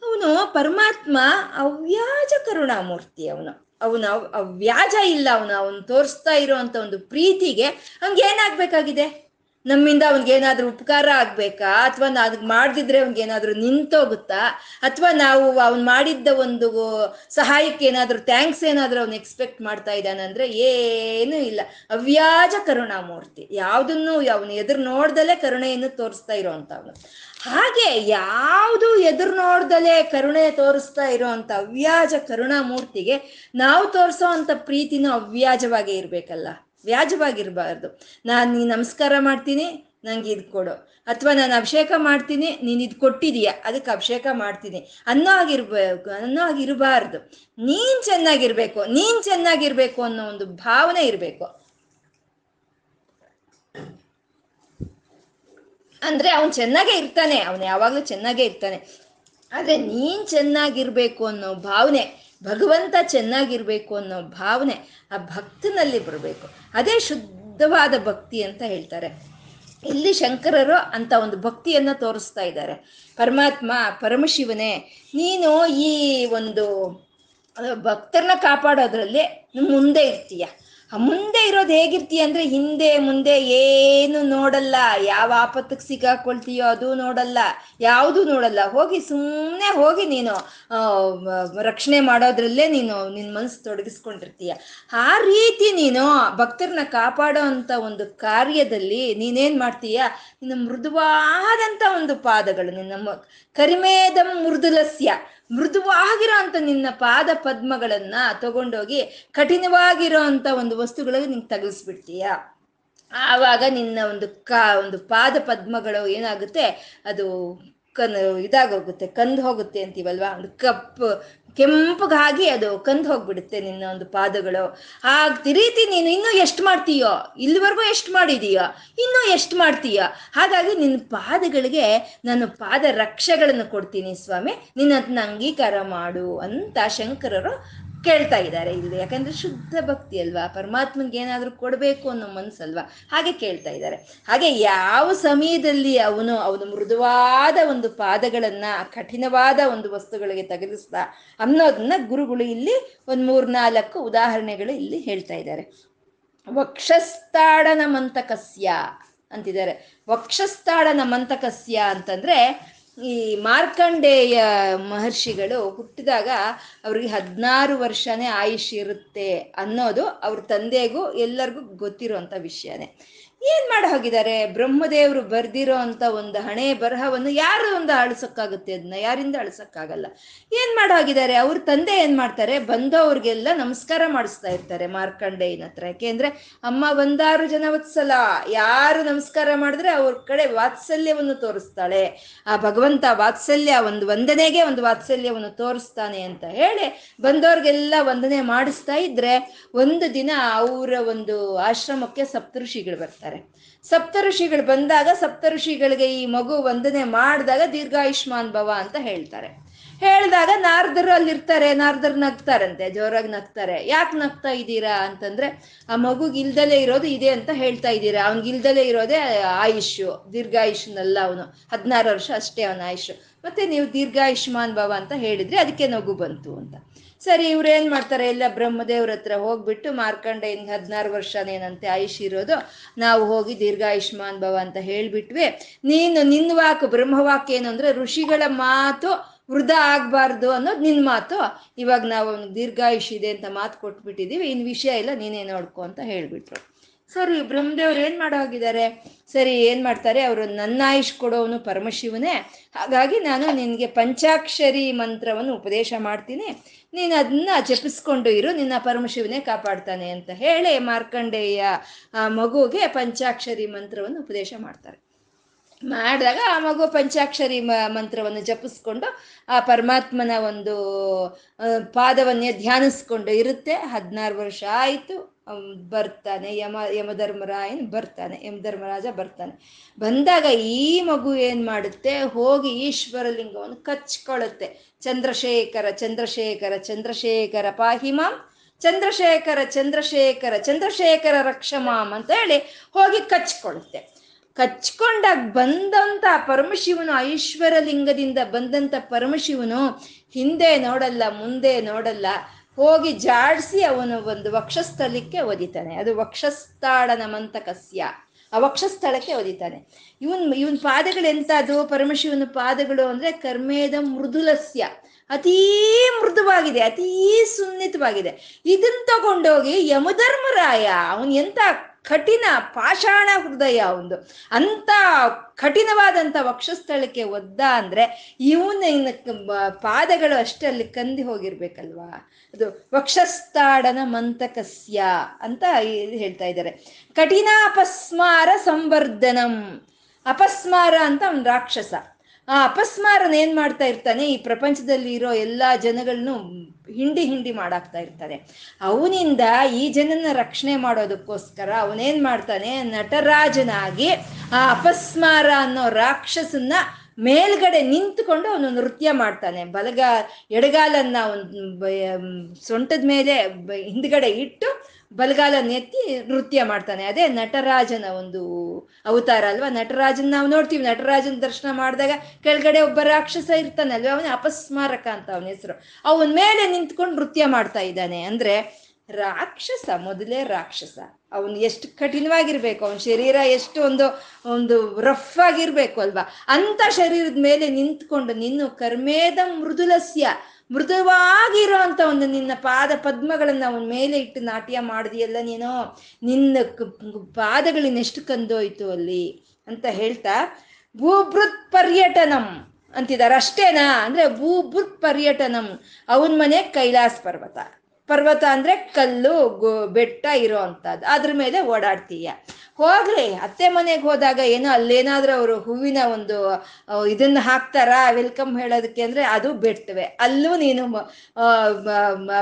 Speaker 1: ಅವನು ಪರಮಾತ್ಮ ಅವ್ಯಾಜ ಕರುಣಾಮೂರ್ತಿ ಅವನು. ಅವನು ಅವ್ಯಾಜ ಇಲ್ಲ ಅವನು. ಅವನು ತೋರಿಸ್ತಾ ಇರುವಂತ ಒಂದು ಪ್ರೀತಿಗೆ ಹಂಗೆ ನಮ್ಮಿಂದ ಅವ್ನಿಗೇನಾದ್ರೂ ಉಪಕಾರ ಆಗ್ಬೇಕಾ? ಅಥವಾ ಅದಕ್ಕೆ ಮಾಡ್ದಿದ್ರೆ ಅವ್ನಿಗೇನಾದ್ರೂ ನಿಂತೋಗುತ್ತಾ? ಅಥವಾ ನಾವು ಅವ್ನು ಮಾಡಿದ್ದ ಒಂದು ಸಹಾಯಕ್ಕೆ ಏನಾದರೂ ಥ್ಯಾಂಕ್ಸ್ ಏನಾದರೂ ಅವ್ನು ಎಕ್ಸ್ಪೆಕ್ಟ್ ಮಾಡ್ತಾ ಇದ್ದಾನಂದ್ರೆ ಏನೂ ಇಲ್ಲ. ಅವ್ಯಾಜ ಕರುಣಾಮೂರ್ತಿ. ಯಾವುದನ್ನು ಅವನು ಎದುರು ನೋಡ್ದಲೇ ಕರುಣೆಯನ್ನು ತೋರಿಸ್ತಾ ಇರೋವಂಥವ್ನು ಹಾಗೆ ಯಾವುದು ಎದುರು ನೋಡ್ದಲೇ ಕರುಣೆ ತೋರಿಸ್ತಾ ಇರೋವಂಥ ಅವ್ಯಾಜ ಕರುಣಾಮೂರ್ತಿಗೆ ನಾವು ತೋರಿಸೋ ಅಂಥ ಪ್ರೀತಿನೂ ಅವ್ಯಾಜವಾಗೇ ಇರಬೇಕಲ್ಲ. ವ್ಯಾಜವಾಗಿರಬಾರ್ದು. ನಾನು ನೀ ನಮಸ್ಕಾರ ಮಾಡ್ತೀನಿ, ನಂಗೆ ಇದು ಕೊಡು. ಅಥವಾ ನಾನು ಅಭಿಷೇಕ ಮಾಡ್ತೀನಿ, ನೀನು ಇದು ಕೊಟ್ಟಿದೀಯ ಅದಕ್ಕೆ ಅಭಿಷೇಕ ಮಾಡ್ತೀನಿ. ಅನ್ನೋ ಆಗಿರ್ಬೇಕು, ಅನ್ನೋ ಆಗಿರಬಾರ್ದು. ನೀನ್ ಚೆನ್ನಾಗಿರ್ಬೇಕು ನೀನ್ ಚೆನ್ನಾಗಿರ್ಬೇಕು ಅನ್ನೋ ಒಂದು ಭಾವನೆ ಇರಬೇಕು. ಅಂದ್ರೆ ಅವನು ಚೆನ್ನಾಗೇ ಇರ್ತಾನೆ, ಅವನು ಯಾವಾಗಲೂ ಚೆನ್ನಾಗೇ ಇರ್ತಾನೆ. ಆದ್ರೆ ನೀನ್ ಚೆನ್ನಾಗಿರ್ಬೇಕು ಅನ್ನೋ ಭಾವನೆ ಭಗವಂತ ಚೆನ್ನಾಗಿರ್ಬೇಕು ಅನ್ನೋ ಭಾವನೆ ಆ ಭಕ್ತನಲ್ಲಿ ಬರಬೇಕು. ಅದೇ ಶುದ್ಧವಾದ ಭಕ್ತಿ ಅಂತ ಹೇಳ್ತಾರೆ. ಇಲ್ಲಿ ಶಂಕರರು ಅಂತ ಒಂದು ಭಕ್ತಿಯನ್ನ ತೋರಿಸ್ತಾ ಇದ್ದಾರೆ. ಪರಮಾತ್ಮ, ಪರಮಶಿವನೇ, ನೀನು ಈ ಒಂದು ಭಕ್ತರನ್ನ ಕಾಪಾಡೋದ್ರಲ್ಲಿ ಮುಂದೆ ಇರ್ತೀಯ. ಮುಂದೆ ಇರೋದು ಹೇಗಿರ್ತೀಯ ಅಂದ್ರೆ ಹಿಂದೆ, ಮುಂದೆ ಏನು ನೋಡಲ್ಲ. ಯಾವ ಆಪತ್ತಿಗೆ ಸಿಗಾಕೊಳ್ತೀಯೋ ಅದು ನೋಡಲ್ಲ. ಯಾವುದು ನೋಡಲ್ಲ. ಹೋಗಿ ಸುಮ್ಮನೆ ಹೋಗಿ ನೀನು ರಕ್ಷಣೆ ಮಾಡೋದ್ರಲ್ಲೇ ನೀನು ನಿನ್ನ ಮನಸ್ಸು ತೊಡಗಿಸ್ಕೊಂಡಿರ್ತೀಯ. ಆ ರೀತಿ ನೀನು ಭಕ್ತರನ್ನ ಕಾಪಾಡೋ ಅಂತ ಒಂದು ಕಾರ್ಯದಲ್ಲಿ ನೀನೇನ್ ಮಾಡ್ತೀಯ? ನಿನ್ನ ಮೃದುವಾದಂಥ ಒಂದು ಪಾದಗಳು, ನಿನ್ನ ಕರಿಮೇದಂ ಮೃದುಲಸ್ಯ. ಮೃದುವಾಗಿರೋ ಅಂತ ನಿನ್ನ ಪಾದ ಪದ್ಮಗಳನ್ನ ತಗೊಂಡೋಗಿ ಕಠಿಣವಾಗಿರೋ ಅಂತ ಒಂದು ವಸ್ತುಗಳಿಗೆ ನಿಂಗೆ ತಗಲಿಸ್ಬಿಡ್ತೀಯ? ಆವಾಗ ನಿನ್ನ ಒಂದು ಕಾ, ಒಂದು ಪಾದ ಪದ್ಮಗಳು ಏನಾಗುತ್ತೆ? ಅದು ಕನ್ ಇದಾಗೋಗುತ್ತೆ, ಕಂದು ಹೋಗುತ್ತೆ ಅಂತೀವಲ್ವಾ? ಒಂದು ಕಪ್ಪು, ಕೆಂಪಗಾಗಿ ಅದು ಕಂದು ಹೋಗ್ಬಿಡುತ್ತೆ ನಿನ್ನ ಒಂದು ಪಾದಗಳು. ಆ ರೀತಿ ನೀನು ಇನ್ನೂ ಎಷ್ಟು ಮಾಡ್ತೀಯೋ, ಇಲ್ಲಿವರೆಗೂ ಎಷ್ಟು ಮಾಡಿದೀಯೋ, ಇನ್ನೂ ಎಷ್ಟು ಮಾಡ್ತೀಯೋ, ಹಾಗಾಗಿ ನಿನ್ನ ಪಾದಗಳಿಗೆ ನಾನು ಪಾದ ರಕ್ಷೆಗಳನ್ನು ಕೊಡ್ತೀನಿ ಸ್ವಾಮಿ ನಿನ್ನ ಅಂಗೀಕಾರ ಮಾಡು ಅಂತ ಶಂಕರರು ಕೇಳ್ತಾ ಇದ್ದಾರೆ. ಇಲ್ಲಿ ಯಾಕಂದ್ರೆ ಶುದ್ಧ ಭಕ್ತಿ ಅಲ್ವಾ? ಪರಮಾತ್ಮನ್ಗೆ ಏನಾದ್ರೂ ಕೊಡಬೇಕು ಅನ್ನೋ ಮನ್ಸಲ್ವಾ? ಹಾಗೆ ಕೇಳ್ತಾ ಇದ್ದಾರೆ. ಹಾಗೆ ಯಾವ ಸಮಯದಲ್ಲಿ ಅವನು ಅವನು ಮೃದುವಾದ ಒಂದು ಪಾದಗಳನ್ನ, ಕಠಿಣವಾದ ಒಂದು ವಸ್ತುಗಳಿಗೆ ತಗಲಿಸ್ದ ಅನ್ನೋದನ್ನ ಗುರುಗಳು ಇಲ್ಲಿ ಒಂದ್ ಮೂರ್ನಾಲ್ಕು ಉದಾಹರಣೆಗಳು ಇಲ್ಲಿ ಹೇಳ್ತಾ ಇದ್ದಾರೆ. ವಕ್ಷಸ್ಥಾಡನ ಮಂತಕಸ್ಯ ಅಂತಿದ್ದಾರೆ. ವಕ್ಷಸ್ಥಾಡನ ಮಂತಕಸ್ಯ ಅಂತಂದ್ರೆ ಈ ಮಾರ್ಕಂಡೇಯ ಮಹರ್ಷಿಗಳು ಹುಟ್ಟಿದಾಗ ಅವ್ರಿಗೆ ಹದಿನಾರು ವರ್ಷನೇ ಆಯುಷ್ ಇರುತ್ತೆ ಅನ್ನೋದು ಅವ್ರ ತಂದೆಗೂ ಎಲ್ಲರಿಗೂ ಗೊತ್ತಿರುವಂಥ ವಿಷಯನೇ. ಏನ್ ಮಾಡಿ ಹೋಗಿದ್ದಾರೆ? ಬ್ರಹ್ಮದೇವರು ಬರ್ದಿರೋ ಅಂತ ಒಂದು ಹಣೆ ಬರಹವನ್ನು ಯಾರು ಒಂದು ಅಳಿಸೋಕ್ಕಾಗುತ್ತೆ ಅದನ್ನ ಯಾರಿಂದ ಅಳಿಸೋಕ್ಕಾಗಲ್ಲ ಏನ್ ಮಾಡಿ ಹೋಗಿದ್ದಾರೆ? ಅವ್ರ ತಂದೆ ಏನ್ ಮಾಡ್ತಾರೆ? ಬಂದವ್ರಿಗೆಲ್ಲ ನಮಸ್ಕಾರ ಮಾಡಿಸ್ತಾ ಇರ್ತಾರೆ ಮಾರ್ಕಂಡೇಯನ ಹತ್ರ. ಯಾಕೆಂದ್ರೆ ಅಮ್ಮ ಒಂದಾರು ಜನ ವತ್ಸಲ. ಯಾರು ನಮಸ್ಕಾರ ಮಾಡಿದ್ರೆ ಅವ್ರ ಕಡೆ ವಾತ್ಸಲ್ಯವನ್ನು ತೋರಿಸ್ತಾಳೆ. ಆ ಭಗವಂತ ವಾತ್ಸಲ್ಯ ಒಂದು ವಂದನೆಗೆ ಒಂದು ವಾತ್ಸಲ್ಯವನ್ನು ತೋರಿಸ್ತಾನೆ ಅಂತ ಹೇಳಿ ಬಂದವ್ರಿಗೆಲ್ಲ ವಂದನೆ ಮಾಡಿಸ್ತಾ ಇದ್ರೆ ಒಂದು ದಿನ ಅವರ ಒಂದು ಆಶ್ರಮಕ್ಕೆ ಸಪ್ತಋಷಿಗಳು ಬರ್ತಾರೆ. ಸಪ್ತಋಷಿಗಳು ಬಂದಾಗ ಸಪ್ತಋಷಿಗಳಿಗೆ ಈ ಮಗು ವಂದನೆ ಮಾಡಿದಾಗ ದೀರ್ಘಾಯುಷ್ಮಾನ್ ಭವ ಅಂತ ಹೇಳ್ತಾರೆ. ಹೇಳಿದಾಗ ನಾರದರು ಅಲ್ಲಿರ್ತಾರೆ, ನಾರದರು ನಗ್ತಾರಂತೆ, ಜೋರಾಗಿ ನಗ್ತಾರೆ. ಯಾಕೆ ನಗ್ತಾ ಇದ್ದೀರಾ ಅಂತಂದ್ರೆ, ಆ ಮಗುಗೆ ಇಲ್ದಲೇ ಇರೋದು ಇದೆ ಅಂತ ಹೇಳ್ತಾ ಇದ್ದೀರಾ. ಅವ್ನಿಗೆ ಇಲ್ದಲೇ ಇರೋದೇ ಆಯುಷು ದೀರ್ಘಾಯುಷ್ನಲ್ಲ ಅವನು. ಹದಿನಾರು ವರ್ಷ ಅಷ್ಟೇ ಅವನ ಆಯುಷು ಮತ್ತೆ ನೀವು ದೀರ್ಘಾಯುಷ್ಮಾನ್ ಭವ ಅಂತ ಹೇಳಿದ್ರೆ ಅದಕ್ಕೆ ನಗು ಬಂತು ಅಂತ. ಸರಿ, ಇವ್ರೇನ್ ಮಾಡ್ತಾರೆ? ಎಲ್ಲ ಬ್ರಹ್ಮದೇವ್ರ ಹತ್ರ ಹೋಗ್ಬಿಟ್ಟು ಮಾರ್ಕಂಡೇಯನ್ ಹದಿನಾರು ವರ್ಷನೇನಂತೆ ಆಯುಷ್ ಇರೋದು, ನಾವು ಹೋಗಿ ದೀರ್ಘಾಯುಷ್ಮಾನ್ ಭವ ಅಂತ ಹೇಳ್ಬಿಟ್ವಿ. ನೀನು ನಿನ್ನ ವಾಕ್, ಬ್ರಹ್ಮವಾಕ್ ಏನು ಅಂದ್ರೆ ಋಷಿಗಳ ಮಾತು ವೃದ್ಧ ಆಗ್ಬಾರ್ದು ಅನ್ನೋದು ನಿನ್ನ ಮಾತು. ಇವಾಗ ನಾವು ಅವ್ನಿಗೆ ದೀರ್ಘಾಯುಷ್ ಇದೆ ಅಂತ ಮಾತು ಕೊಟ್ಬಿಟ್ಟಿದ್ದೀವಿ ಇನ್ನು ವಿಷಯ ಇಲ್ಲ, ನೀನೇ ನೋಡ್ಕೊ ಅಂತ ಹೇಳ್ಬಿಟ್ರು. ಸರಿ, ಬ್ರಹ್ಮದೇವ್ರು ಏನು ಮಾಡೋ ಹೋಗಿದ್ದಾರೆ ಸರಿ, ಏನು ಮಾಡ್ತಾರೆ? ಅವರು ನನ್ನ ಆಯುಷ್ ಕೊಡೋವನು ಪರಮಶಿವನೇ. ಹಾಗಾಗಿ ನಾನು ನಿನಗೆ ಪಂಚಾಕ್ಷರಿ ಮಂತ್ರವನ್ನು ಉಪದೇಶ ಮಾಡ್ತೀನಿ. ನೀನು ಅದನ್ನ ಜಪಿಸ್ಕೊಂಡು ಇರು, ನಿನ್ನ ಪರಮಶಿವನೇ ಕಾಪಾಡ್ತಾನೆ ಅಂತ ಹೇಳಿ ಮಾರ್ಕಂಡೇಯ ಮಗುಗೆ ಪಂಚಾಕ್ಷರಿ ಮಂತ್ರವನ್ನು ಉಪದೇಶ ಮಾಡ್ತಾರೆ. ಮಾಡಿದಾಗ ಆ ಮಗು ಪಂಚಾಕ್ಷರಿ ಮ, ಮಂತ್ರವನ್ನು ಜಪಿಸ್ಕೊಂಡು ಆ ಪರಮಾತ್ಮನ ಒಂದು ಪಾದವನ್ನೇ ಧ್ಯಾನಿಸ್ಕೊಂಡು ಇರುತ್ತೆ. ಹದಿನಾರು ವರ್ಷ ಆಯಿತು. ಬರ್ತಾನೆ. ಯಮ, ಯಮಧರ್ಮರಾಯನ್ ಬರ್ತಾನೆ. ಯಮಧರ್ಮರಾಜ ಬರ್ತಾನೆ. ಬಂದಾಗ ಈ ಮಗು ಏನು ಮಾಡುತ್ತೆ? ಹೋಗಿ ಈಶ್ವರಲಿಂಗವನ್ನು ಕಚ್ಕೊಳ್ಳುತ್ತೆ ಚಂದ್ರಶೇಖರ ಚಂದ್ರಶೇಖರ ಚಂದ್ರಶೇಖರ ಪಾಹಿಮಾಂ ಚಂದ್ರಶೇಖರ ಚಂದ್ರಶೇಖರ ಚಂದ್ರಶೇಖರ ರಕ್ಷಮಾಮ್ ಅಂತ ಹೇಳಿ ಹೋಗಿ ಕಚ್ಕೊಳ್ಳುತ್ತೆ ಕಚ್ಕೊಂಡಾಗ ಬಂದಂತ ಪರಮಶಿವನು ಐಶ್ವರ ಲಿಂಗದಿಂದ ಬಂದಂತ ಪರಮಶಿವನು ಹಿಂದೆ ನೋಡಲ್ಲ, ಮುಂದೆ ನೋಡಲ್ಲ. ಹೋಗಿ ಜಾಡಿಸಿ ಅವನು ಒಂದು ವಕ್ಷಸ್ಥಳಕ್ಕೆ ಒದಿತಾನೆ. ಅದು ವಕ್ಷಸ್ಥಾಳನ ಮಂತಕಸ್ಯ. ಆ ವಕ್ಷಸ್ಥಳಕ್ಕೆ ಒದಿತಾನೆ. ಇವನ್ ಇವನ್ ಪಾದಗಳು ಎಂತದು ಪರಮಶಿವನ ಪಾದಗಳು ಅಂದ್ರೆ ಕರ್ಮೇದ ಮೃದುಲಸ್ಯ. ಅತೀ ಮೃದುವಾಗಿದೆ, ಅತೀ ಸುನ್ನಿತವಾಗಿದೆ. ಇದನ್ನ ತಗೊಂಡೋಗಿ ಯಮಧರ್ಮರಾಯ, ಅವನ್ ಎಂತ ಕಠಿಣ ಪಾಷಾಣ ಹೃದಯ ಒಂದು. ಅಂತ ಕಠಿಣವಾದಂಥ ವಕ್ಷಸ್ಥಳಕ್ಕೆ ಒದ್ದ ಅಂದ್ರೆ ಇವನ ಪಾದಗಳು ಅಷ್ಟೇ ಅಲ್ಲಿ ಕಂದಿ ಹೋಗಿರ್ಬೇಕಲ್ವಾ? ಅದು ವಕ್ಷಸ್ಥಾಡನ ಮಂತಕಸ್ಯ ಅಂತ ಹೇಳ್ತಾ ಇದ್ದಾರೆ. ಕಠಿಣಾಪಸ್ಮಾರ ಸಂವರ್ಧನಂ. ಅಪಸ್ಮಾರ ಅಂತ ಒಂದು ರಾಕ್ಷಸ. ಆ, ಅಪಸ್ಮಾರನ ಏನ್ ಮಾಡ್ತಾ ಇರ್ತಾನೆ? ಈ ಪ್ರಪಂಚದಲ್ಲಿ ಇರೋ ಎಲ್ಲಾ ಜನಗಳನ್ನು ಹಿಂಡಿ ಹಿಂಡಿ ಮಾಡಾಕ್ತಾ ಇರ್ತಾನೆ. ಅವನಿಂದ ಈ ಜನನ ರಕ್ಷಣೆ ಮಾಡೋದಕ್ಕೋಸ್ಕರ ಅವನೇನ್ ಮಾಡ್ತಾನೆ? ನಟರಾಜನಾಗಿ ಆ ಅಪಸ್ಮಾರ ಅನ್ನೋ ರಾಕ್ಷಸನ್ನ ಮೇಲ್ಗಡೆ ನಿಂತ್ಕೊಂಡು ಅವನು ನೃತ್ಯ ಮಾಡ್ತಾನೆ. ಬಲಗ ಎಡಗಾಲನ್ನ ಅವನ್ ಸೊಂಟದ ಮೇಲೆ ಹಿಂದ್ಗಡೆ ಇಟ್ಟು ಬಲಗಾಲನ್ನ ನೆತ್ತಿ ನೃತ್ಯ ಮಾಡ್ತಾನೆ. ಅದೇ ನಟರಾಜನ ಒಂದು ಅವತಾರ ಅಲ್ವಾ? ನಟರಾಜನ್ ನಾವು ನೋಡ್ತೀವಿ. ನಟರಾಜನ ದರ್ಶನ ಮಾಡಿದಾಗ ಕೆಳಗಡೆ ಒಬ್ಬ ರಾಕ್ಷಸ ಇರ್ತಾನೆ ಅಲ್ವಾ ಅವನೇ ಅಪಸ್ಮಾರಕ ಅಂತ ಅವನ ಹೆಸರು. ಅವನ ಮೇಲೆ ನಿಂತ್ಕೊಂಡು ನೃತ್ಯ ಮಾಡ್ತಾ ಇದ್ದಾನೆ. ಅಂದ್ರೆ ರಾಕ್ಷಸ, ಮೊದಲೇ ರಾಕ್ಷಸ. ಅವನು ಎಷ್ಟು ಕಠಿಣವಾಗಿರ್ಬೇಕು. ಅವನ ಶರೀರ ಎಷ್ಟು ಒಂದು ಒಂದು ರಫ್ ಆಗಿರ್ಬೇಕು ಅಲ್ವಾ? ಅಂತ ಶರೀರದ ಮೇಲೆ ನಿಂತ್ಕೊಂಡು, ನಿನ್ನು ಕರ್ಮೇದ ಮೃದುಲಸ್ಯ ಮೃದುವಾಗಿರೋ ಅಂತ ಒಂದು ನಿನ್ನ ಪಾದ ಪದ್ಮಗಳನ್ನ ಅವನ ಮೇಲೆ ಇಟ್ಟು ನಾಟ್ಯ ಮಾಡಿದೆಯಲ್ಲ ನೀನು? ನಿನ್ನ ಪಾದಗಳಿನೆಷ್ಟು ಕಂದೋಯ್ತು ಅಲ್ಲಿ? ಅಂತ ಹೇಳ್ತಾ, ಭೂಭೃತ್ ಪರ್ಯಟನಂ ಅಂತಿದ್ದಾರೆ. ಅಷ್ಟೇನಾ? ಅಂದ್ರೆ ಭೂಭೃತ್ ಪರ್ಯಟನಂ. ಅವನ ಮನೆ ಕೈಲಾಸ ಪರ್ವತ. ಪರ್ವತ ಅಂದ್ರೆ ಕಲ್ಲು, ಗೋ, ಬೆಟ್ಟ ಇರೋ ಅಂಥದ್ದು. ಅದ್ರ ಮೇಲೆ ಓಡಾಡ್ತೀಯ. ಹೋಗ್ಲಿ ಅತ್ತೆ ಮನೆಗೆ ಹೋದಾಗ ಏನೋ ಅಲ್ಲೇನಾದ್ರೂ ಅವರು ಹೂವಿನ ಒಂದು ಇದನ್ನ ಹಾಕ್ತಾರ? ವೆಲ್ಕಮ್ ಹೇಳೋದಕ್ಕೆ ಅಂದ್ರೆ ಅದು ಬೆಟ್ಟವೆ. ಅಲ್ಲೂ ನೀನು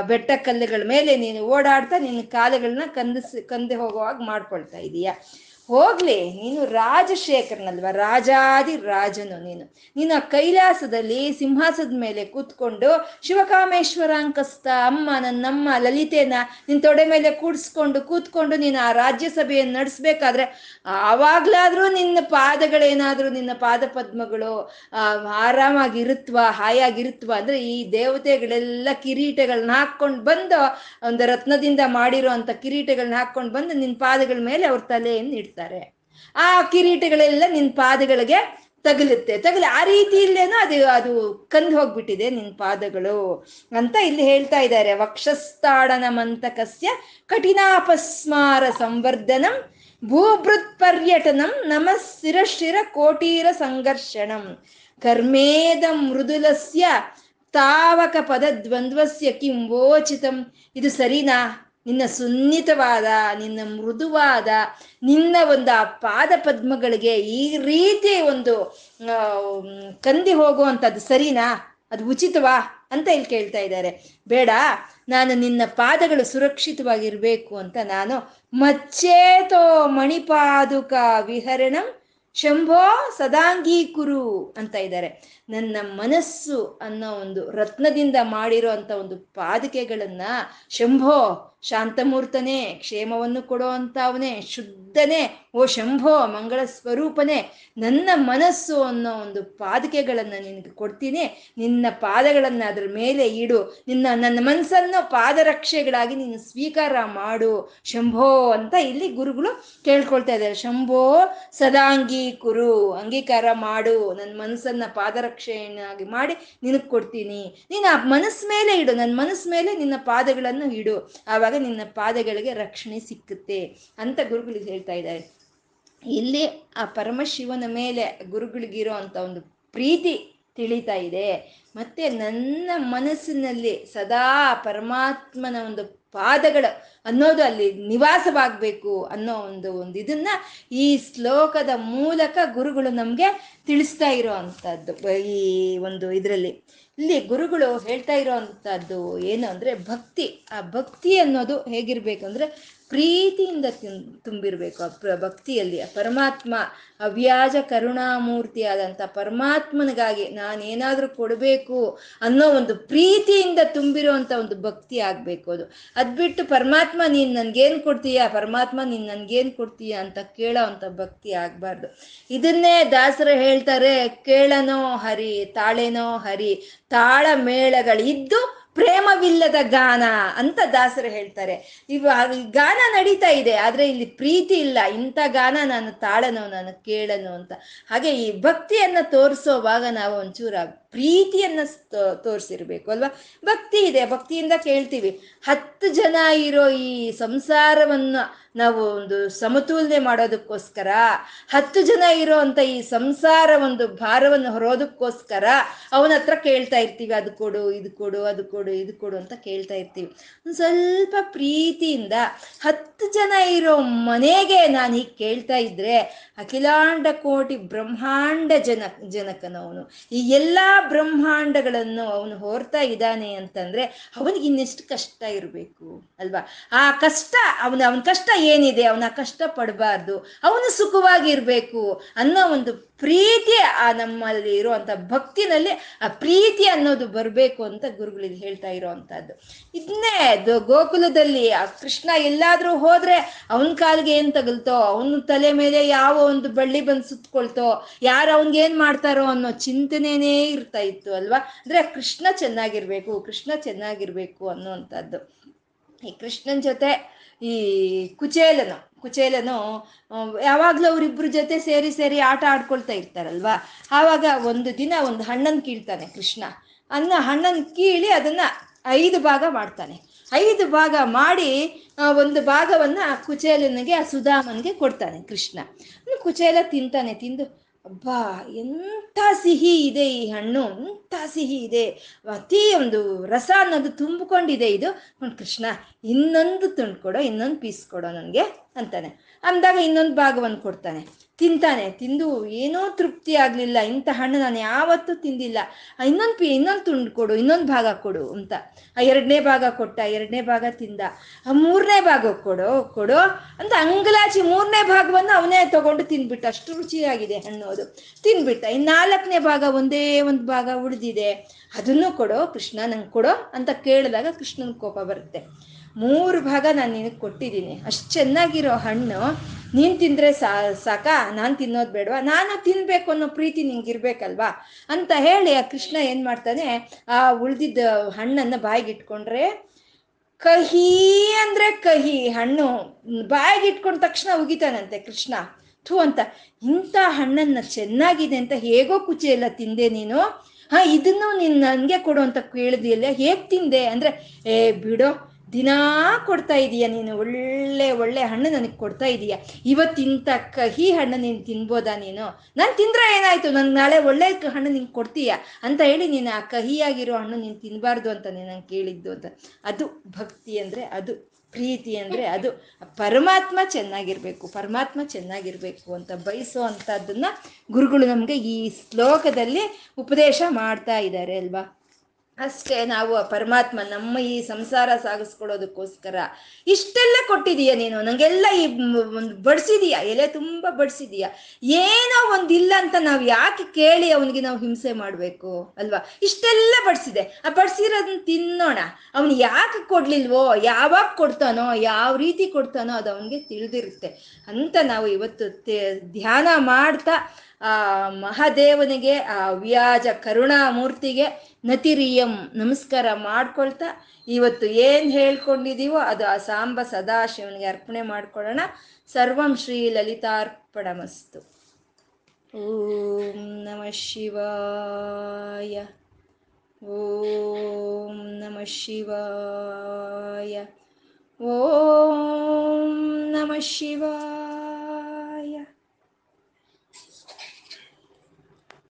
Speaker 1: ಬೆಟ್ಟ ಕಲ್ಲುಗಳ ಮೇಲೆ ನೀನು ಓಡಾಡ್ತಾ ನಿನ್ನ ಕಾಲುಗಳನ್ನ ಕಂದಿಸ್, ಕಂದು ಹೋಗುವಾಗ ಮಾಡ್ಕೊಳ್ತಾ ಇದೀಯ. ಹೋಗ್ಲಿ, ನೀನು ರಾಜಶೇಖರನಲ್ವ? ರಾಜಾದಿ ರಾಜನು ನೀನು. ನೀನು ಆ ಕೈಲಾಸದಲ್ಲಿ ಸಿಂಹಾಸದ ಮೇಲೆ ಕೂತ್ಕೊಂಡು ಶಿವಕಾಮೇಶ್ವರ ಅಂಕಸ್ತ ಅಮ್ಮ, ನನ್ನಮ್ಮ, ಲಲಿತೆನ ನಿನ್ ತೊಡೆ ಮೇಲೆ ಕೂಡಿಸ್ಕೊಂಡು ಕೂತ್ಕೊಂಡು ನೀನು ಆ ರಾಜ್ಯಸಭೆಯನ್ನು ನಡೆಸ್ಬೇಕಾದ್ರೆ ಆವಾಗ್ಲಾದ್ರೂ ನಿನ್ನ ಪಾದಗಳೇನಾದ್ರೂ ನಿನ್ನ ಪಾದ ಪದ್ಮಗಳು ಆರಾಮಾಗಿರುತ್ವ, ಹಾಯಾಗಿರುತ್ವ ಅಂದ್ರೆ ಈ ದೇವತೆಗಳೆಲ್ಲ ಕಿರೀಟಗಳನ್ನ ಹಾಕೊಂಡು ಬಂದು ಒಂದು ರತ್ನದಿಂದ ಮಾಡಿರೋ ಅಂತ ಕಿರೀಟಗಳನ್ನ ಹಾಕೊಂಡು ಬಂದು ನಿನ್ನ ಪಾದಗಳ ಮೇಲೆ ಅವ್ರ ತಲೆಯನ್ನು ಇಡ್ತಾರೆ. ಆ ಕಿರೀಟಗಳೆಲ್ಲ ನಿನ್ ಪಾದಗಳಿಗೆ ತಗಲುತ್ತೆ. ತಗಲಿ ಆ ರೀತಿಯಲ್ಲೇನೋ ಅದು ಅದು ಕಂದು ಹೋಗ್ಬಿಟ್ಟಿದೆ ನಿನ್ ಪಾದಗಳು ಅಂತ ಇಲ್ಲಿ ಹೇಳ್ತಾ ಇದ್ದಾರೆ. ವಕ್ಷಸ್ಥಾಡನ ಮಂತಕಸ್ಯ ಕಠಿಣಾಪಸ್ಮಾರ ಸಂವರ್ಧನಂ ಭೂಭೃತ್ ಪರ್ಯಟನಂ ಶಿರಶಿರ ಕೋಟೀರ ಸಂಘರ್ಷಣಂ. ಕರ್ಮೇದ ಮೃದುಲಸ್ಯ ತಾವಕ ಪದ ದ್ವಂದ್ವಸ್ಯ ಕಿಂವೋಚಿತಂ. ಇದು ಸರಿನಾ? ನಿನ್ನ ಸುನ್ನಿತವಾದ, ನಿನ್ನ ಮೃದುವಾದ, ನಿನ್ನ ಒಂದು ಆ ಪಾದ ಪದ್ಮಗಳಿಗೆ ಈ ರೀತಿ ಒಂದು ಕಂದಿ ಹೋಗುವಂಥದ್ದು ಸರಿನಾ? ಅದು ಉಚಿತವಾ? ಅಂತ ಇಲ್ಲಿ ಕೇಳ್ತಾ ಇದ್ದಾರೆ. ಬೇಡ, ನಾನು ನಿನ್ನ ಪಾದಗಳು ಸುರಕ್ಷಿತವಾಗಿರಬೇಕು ಅಂತ ನಾನು ಮಚ್ಚೇತೋ ಮಣಿಪಾದುಕ ವಿಹರಣಂ ಶಂಭೋ ಸದಾಂಗೀಕುರು ಅಂತ ಇದ್ದಾರೆ. ನನ್ನ ಮನಸ್ಸು ಅನ್ನೋ ಒಂದು ರತ್ನದಿಂದ ಮಾಡಿರೋ ಅಂತ ಒಂದು ಪಾದಿಕೆಗಳನ್ನ ಶಂಭೋ ಶಾಂತಮೂರ್ತನೇ, ಕ್ಷೇಮವನ್ನು ಕೊಡೋ ಅಂತವನೇ ಶುದ್ಧನೇ, ಓ ಶಂಭೋ ಮಂಗಳ ಸ್ವರೂಪನೇ, ನನ್ನ ಮನಸ್ಸು ಅನ್ನೋ ಒಂದು ಪಾದಕೆಗಳನ್ನು ನಿನಗೆ ಕೊಡ್ತೀನಿ. ನಿನ್ನ ಪಾದಗಳನ್ನ ಅದ್ರ ಮೇಲೆ ಇಡು. ನಿನ್ನ, ನನ್ನ ಮನಸ್ಸನ್ನು ಪಾದರಕ್ಷೆಗಳಾಗಿ ನೀನು ಸ್ವೀಕಾರ ಮಾಡು. ಶಂಭೋ ಅಂತ ಇಲ್ಲಿ ಗುರುಗಳು ಕೇಳ್ಕೊಳ್ತಾ ಇದ್ದಾರೆ. ಶಂಭೋ ಸದಾಂಗಿ ಕುರು, ಅಂಗೀಕಾರ ಮಾಡು. ನನ್ನ ಮನಸ್ಸನ್ನ ಪಾದರಕ್ಷೆಯನ್ನಾಗಿ ಮಾಡಿ ನಿನಗೆ ಕೊಡ್ತೀನಿ. ನೀನು ಆ ಮನಸ್ಸ ಮೇಲೆ ಇಡು. ನನ್ನ ಮನಸ್ಸು ಮೇಲೆ ನಿನ್ನ ಪಾದಗಳನ್ನು ಇಡು. ಆವಾಗ ನಿನ್ನ ಪಾದಗಳಿಗೆ ರಕ್ಷಣೆ ಸಿಕ್ಕುತ್ತೆ ಅಂತ ಗುರುಗಳಿಗೆ ಹೇಳ್ತಾ ಇದ್ದಾರೆ. ಇಲ್ಲಿ ಆ ಪರಮಶಿವನ ಮೇಲೆ ಗುರುಗಳಿಗಿರೋ ಅಂತ ಒಂದು ಪ್ರೀತಿ ತಿಳಿತಾ ಇದೆ. ಮತ್ತೆ ನನ್ನ ಮನಸ್ಸಿನಲ್ಲಿ ಸದಾ ಪರಮಾತ್ಮನ ಒಂದು ಪಾದಗಳು ಅನ್ನೋದು ಅಲ್ಲಿ ನಿವಾಸವಾಗಬೇಕು ಅನ್ನೋ ಒಂದು ಒಂದು ಇದನ್ನ ಈ ಶ್ಲೋಕದ ಮೂಲಕ ಗುರುಗಳು ನಮಗೆ ತಿಳಿಸ್ತಾ ಇರೋ ಅಂಥದ್ದು ಈ ಒಂದು ಇದರಲ್ಲಿ. ಇಲ್ಲಿ ಗುರುಗಳು ಹೇಳ್ತಾ ಇರೋ ಅಂಥದ್ದು ಏನು ಅಂದರೆ ಭಕ್ತಿ. ಆ ಭಕ್ತಿ ಅನ್ನೋದು ಹೇಗಿರ್ಬೇಕು ಅಂದರೆ ಪ್ರೀತಿಯಿಂದ ತುಂಬಿರಬೇಕು ಆ ಭಕ್ತಿಯಲ್ಲಿ. ಪರಮಾತ್ಮ ಅವ್ಯಾಜ ಕರುಣಾಮೂರ್ತಿ ಆದಂಥ ಪರಮಾತ್ಮನಿಗಾಗಿ ನಾನೇನಾದರೂ ಕೊಡಬೇಕು ಅನ್ನೋ ಒಂದು ಪ್ರೀತಿಯಿಂದ ತುಂಬಿರುವಂಥ ಒಂದು ಭಕ್ತಿ ಆಗಬೇಕು ಅದು. ಅದು ಬಿಟ್ಟು ಪರಮಾತ್ಮ, ನೀನು ನನ್ಗೇನು ಕೊಡ್ತೀಯ? ಪರಮಾತ್ಮ, ನೀನು ನನ್ಗೇನು ಕೊಡ್ತೀಯಾ ಅಂತ ಕೇಳೋ ಅಂಥ ಭಕ್ತಿ ಆಗಬಾರ್ದು. ಇದನ್ನೇ ದಾಸರು ಹೇಳ್ತಾರೆ, ಕೇಳನೋ ಹರಿ, ತಾಳೆನೋ ಹರಿ, ತಾಳ ಮೇಳಗಳಿದ್ದು ಪ್ರೇಮವಿಲ್ಲದ ಗಾನ ಅಂತ ದಾಸರು ಹೇಳ್ತಾರೆ. ಇವಾಗ ಗಾನ ನಡೀತಾ ಇದೆ, ಆದ್ರೆ ಇಲ್ಲಿ ಪ್ರೀತಿ ಇಲ್ಲ. ಇಂಥ ಗಾನ ನಾನು ತಾಳನು, ನಾನು ಕೇಳನು ಅಂತ. ಹಾಗೆ ಈ ಭಕ್ತಿಯನ್ನ ತೋರಿಸೋವಾಗ ನಾವು ಒಂಚೂರ ಪ್ರೀತಿಯನ್ನ ತೋರಿಸಿರ್ಬೇಕು, ಅಲ್ವಾ? ಭಕ್ತಿ ಇದೆ, ಭಕ್ತಿಯಿಂದ ಕೇಳ್ತೀವಿ. ಹತ್ತು ಜನ ಇರೋ ಈ ಸಂಸಾರವನ್ನ ನಾವು ಒಂದು ಸಮತೋಲನೆ ಮಾಡೋದಕ್ಕೋಸ್ಕರ, ಹತ್ತು ಜನ ಇರೋ ಅಂತ ಈ ಸಂಸಾರ ಒಂದು ಭಾರವನ್ನು ಹೊರೋದಕ್ಕೋಸ್ಕರ ಅವನ ಹತ್ರ ಕೇಳ್ತಾ ಇರ್ತೀವಿ, ಅದು ಕೊಡು, ಇದು ಕೊಡು, ಅದು ಕೊಡು, ಇದು ಕೊಡು ಅಂತ ಕೇಳ್ತಾ ಇರ್ತೀವಿ. ಒಂದು ಸ್ವಲ್ಪ ಪ್ರೀತಿಯಿಂದ ಹತ್ತು ಜನ ಇರೋ ಮನೆಗೆ ನಾನು ಹೀಗೆ ಕೇಳ್ತಾ ಇದ್ರೆ ಅಖಿಲಾಂಡ ಕೋಟಿ ಬ್ರಹ್ಮಾಂಡ ಜನ ಜನಕನವನು. ಈ ಎಲ್ಲ ಬ್ರಹ್ಮಾಂಡಗಳನ್ನು ಅವನು ಹೊರ್ತಾ ಇದ್ದಾನೆ ಅಂತಂದ್ರೆ ಅವನಿಗೆ ಇನ್ನೆಷ್ಟು ಕಷ್ಟ ಇರಬೇಕು, ಅಲ್ವಾ? ಆ ಕಷ್ಟ, ಅವನ ಅವನ ಕಷ್ಟ ಏನಿದೆ, ಅವನ ಕಷ್ಟ ಪಡಬಾರ್ದು, ಅವನು ಸುಖವಾಗಿರ್ಬೇಕು ಅನ್ನೋ ಒಂದು ಪ್ರೀತಿ ಆ ನಮ್ಮಲ್ಲಿ ಇರುವಂತ ಭಕ್ತಿನಲ್ಲಿ ಆ ಪ್ರೀತಿ ಅನ್ನೋದು ಬರಬೇಕು ಅಂತ ಗುರುಗಳಿಗೆ ಹೇಳ್ತಾ ಇರೋವಂಥದ್ದು ಇದನ್ನೇ ಗೋಕುಲದಲ್ಲಿ ಆ ಕೃಷ್ಣ ಎಲ್ಲಾದ್ರೂ ಹೋದ್ರೆ ಅವನ ಕಾಲಿಗೆ ಏನ್ ತಗಲ್ತೋ, ಅವನ ತಲೆ ಮೇಲೆ ಯಾವ ಒಂದು ಬಳ್ಳಿ ಬಂದು ಸುತ್ಕೊಳ್ತೋ, ಯಾರು ಅವನ್ಗೆ ಏನ್ ಮಾಡ್ತಾರೋ ಅನ್ನೋ ಚಿಂತನೆನೇ ಇರ್ತಾ ಇತ್ತು ಅಲ್ವಾ? ಅಂದ್ರೆ ಕೃಷ್ಣ ಚೆನ್ನಾಗಿರ್ಬೇಕು ಕೃಷ್ಣ ಚೆನ್ನಾಗಿರ್ಬೇಕು ಅನ್ನುವಂಥದ್ದು. ಈ ಕೃಷ್ಣನ್ ಜೊತೆ ಈ ಕುಚೇಲನು ಕುಚೇಲನು ಯಾವಾಗ್ಲೂ ಅವರಿಬ್ರ ಜೊತೆ ಸೇರಿ ಸೇರಿ ಆಟ ಆಡ್ಕೊಳ್ತಾ ಇರ್ತಾರಲ್ವಾ? ಆವಾಗ ಒಂದು ದಿನ ಒಂದು ಹಣ್ಣನ್ ಕೀಳ್ತಾನೆ ಕೃಷ್ಣ. ಅನ್ನ ಹಣ್ಣನ್ ಕೀಳಿ ಅದನ್ನ ಐದು ಭಾಗ ಮಾಡ್ತಾನೆ. ಐದು ಭಾಗ ಮಾಡಿ ಒಂದು ಭಾಗವನ್ನ ಆ ಕುಚೇಲನಿಗೆ ಆ ಸುಧಾಮನ್ಗೆ ಕೊಡ್ತಾನೆ ಕೃಷ್ಣ. ಕುಚೇಲ ತಿಂತಾನೆ, ತಿಂದು ಅಬ್ಬಾ, ಎಂಥ ಸಿಹಿ ಇದೆ ಈ ಹಣ್ಣು, ಎಂಥ ಸಿಹಿ ಇದೆ. ಅತಿ ಒಂದು ರಸ ಅನ್ನೋದು ತುಂಬಿಕೊಂಡಿದೆ ಇದು. ಒಂದು ಕೃಷ್ಣ, ಇನ್ನೊಂದು ತುಂಡು ಕೊಡೋ ಇನ್ನೊಂದು ಪೀಸ್ ಕೊಡೋ ನನಗೆ ಅಂತಾನೆ. ಅಂದಾಗ ಇನ್ನೊಂದು ಭಾಗವನ್ನು ಕೊಡ್ತಾನೆ. ತಿಂತಾನೆ, ತಿಂದು ಏನೋ ತೃಪ್ತಿ ಆಗಲಿಲ್ಲ. ಇಂಥ ಹಣ್ಣು ನಾನು ಯಾವತ್ತೂ ತಿಂದಿಲ್ಲ. ಇನ್ನೊಂದು ಪಿ, ಇನ್ನೊಂದು ತುಂಡು ಕೊಡು, ಇನ್ನೊಂದು ಭಾಗ ಕೊಡು ಅಂತ. ಆ, ಎರಡನೇ ಭಾಗ ಕೊಟ್ಟ, ಎರಡನೇ ಭಾಗ ತಿಂದ. ಆ, ಮೂರನೇ ಭಾಗ ಕೊಡು ಕೊಡು ಅಂತ ಅಂಗಲಾಚಿ ಮೂರನೇ ಭಾಗವನ್ನು ಅವನೇ ತಗೊಂಡು ತಿಂದ್ಬಿಟ್ಟ. ಅಷ್ಟು ರುಚಿಯಾಗಿದೆ ಹಣ್ಣು ಅದು. ತಿಂದ್ಬಿಟ್ಟ. ಇನ್ನು ನಾಲ್ಕನೇ ಭಾಗ ಒಂದೇ ಒಂದು ಭಾಗ ಉಳಿದಿದೆ. ಅದನ್ನು ಕೊಡೋ ಕೃಷ್ಣ ನಂಗೆ ಕೊಡೋ ಅಂತ ಕೇಳಿದಾಗ ಕೃಷ್ಣನ ಕೋಪ ಬರುತ್ತೆ. ಮೂರು ಭಾಗ ನಾನು ನಿನಗೆ ಕೊಟ್ಟಿದ್ದೀನಿ. ಅಷ್ಟು ಚೆನ್ನಾಗಿರೋ ಹಣ್ಣು, ನೀನು ತಿಂದರೆ ಸಾಕ, ನಾನು ತಿನ್ನೋದು ಬೇಡವಾ? ನಾನು ತಿನ್ಬೇಕು ಅನ್ನೋ ಪ್ರೀತಿ ನಿಂಗಿರ್ಬೇಕಲ್ವಾ ಅಂತ ಹೇಳಿ ಆ ಕೃಷ್ಣ ಏನು ಮಾಡ್ತಾನೆ, ಆ ಉಳಿದಿದ್ದ ಹಣ್ಣನ್ನು ಬಾಯಿಗೆ ಇಟ್ಕೊಂಡ್ರೆ ಕಹಿ ಅಂದರೆ ಕಹಿ, ಹಣ್ಣು ಬಾಯಿಗೆ ಇಟ್ಕೊಂಡ ತಕ್ಷಣ ಉಗಿತಾನಂತೆ ಕೃಷ್ಣ. ಥೂ ಅಂತ, ಇಂಥ ಹಣ್ಣನ್ನು ಚೆನ್ನಾಗಿದೆ ಅಂತ ಹೇಗೋ ಕುಚಿ ಎಲ್ಲ ತಿಂದೆ ನೀನು? ಹಾ, ಇದನ್ನು ನೀನು ನನಗೆ ಕೊಡು ಅಂತ ಕೇಳಿದಿಲ್ಲ ಹೇಗೆ ತಿಂದೆ? ಅಂದರೆ, ಏ, ಬಿಡೋ ದಿನಾ ಕೊಡ್ತಾ ಇದೀಯ ನೀನು, ಒಳ್ಳೆ ಒಳ್ಳೆ ಹಣ್ಣು ನನಗೆ ಕೊಡ್ತಾ ಇದೀಯ. ಇವತ್ತಿಂತ ಕಹಿ ಹಣ್ಣು ನೀನು ತಿನ್ಬೋದಾ ನೀನು? ನಾನು ತಿಂದ್ರೆ ಏನಾಯ್ತು? ನನ್ಗೆ ನಾಳೆ ಒಳ್ಳೆ ಹಣ್ಣು ನಿಂಗೆ ಕೊಡ್ತೀಯ? ಅಂತ ಹೇಳಿ ನೀನು ಆ ಕಹಿಯಾಗಿರೋ ಹಣ್ಣು ನೀನು ತಿನ್ನಬಾರ್ದು ಅಂತ ನಂಗೆ ಕೇಳಿದ್ದು ಅಂತ. ಅದು ಭಕ್ತಿ ಅಂದರೆ, ಅದು ಪ್ರೀತಿ ಅಂದರೆ, ಅದು ಪರಮಾತ್ಮ ಚೆನ್ನಾಗಿರಬೇಕು, ಪರಮಾತ್ಮ ಚೆನ್ನಾಗಿರ್ಬೇಕು ಅಂತ ಬಯಸೋ ಅಂಥದ್ದನ್ನು ಗುರುಗಳು ನಮಗೆ ಈ ಶ್ಲೋಕದಲ್ಲಿ ಉಪದೇಶ ಮಾಡ್ತಾ ಇದ್ದಾರೆ ಅಲ್ವಾ? ಅಷ್ಟೇ ನಾವು ಪರಮಾತ್ಮ ನಮ್ಮ ಈ ಸಂಸಾರ ಸಾಗಿಸ್ಕೊಳ್ಳೋದಕ್ಕೋಸ್ಕರ ಇಷ್ಟೆಲ್ಲ ಕೊಟ್ಟಿದೀಯ ನೀನು. ನಂಗೆಲ್ಲ ಈ ಒಂದು ಬಡಿಸಿದೀಯ, ಎಲೆ ತುಂಬ ಬಡಿಸಿದೀಯ. ಏನೋ ಒಂದಿಲ್ಲ ಅಂತ ನಾವು ಯಾಕೆ ಕೇಳಿ ಅವನಿಗೆ ನಾವು ಹಿಂಸೆ ಮಾಡಬೇಕು ಅಲ್ವಾ? ಇಷ್ಟೆಲ್ಲ ಬಡಿಸಿದೆ. ಆ ಬಡಿಸಿರೋದನ್ನ ತಿನ್ನೋಣ. ಅವನು ಯಾಕೆ ಕೊಡ್ಲಿಲ್ವೋ, ಯಾವಾಗ ಕೊಡ್ತಾನೋ, ಯಾವ ರೀತಿ ಕೊಡ್ತಾನೋ ಅದು ಅವನಿಗೆ ತಿಳಿದಿರುತ್ತೆ. ಅಂತ ನಾವು ಇವತ್ತು ಧ್ಯಾನ ಮಾಡ್ತಾ ಆ ಮಹಾದೇವನಿಗೆ, ಆ, ವ್ಯಾಜ ಕರುಣಾಮೂರ್ತಿಗೆ ನತಿರಿಯಂ ನಮಸ್ಕಾರ ಮಾಡ್ಕೊಳ್ತಾ ಇವತ್ತು ಏನು ಹೇಳ್ಕೊಂಡಿದೀವೋ ಅದು ಆ ಸಾಂಬ ಸದಾಶಿವನಿಗೆ ಅರ್ಪಣೆ ಮಾಡ್ಕೊಳ್ಳೋಣ. ಸರ್ವಂ ಶ್ರೀ ಲಲಿತಾರ್ಪಣಮಸ್ತು. ಓಂ ನಮಃ ಶಿವಾಯ. ಓಂ ನಮಃ ಶಿವಾಯ. ಓಂ ನಮಃ ಶಿವಾಯ.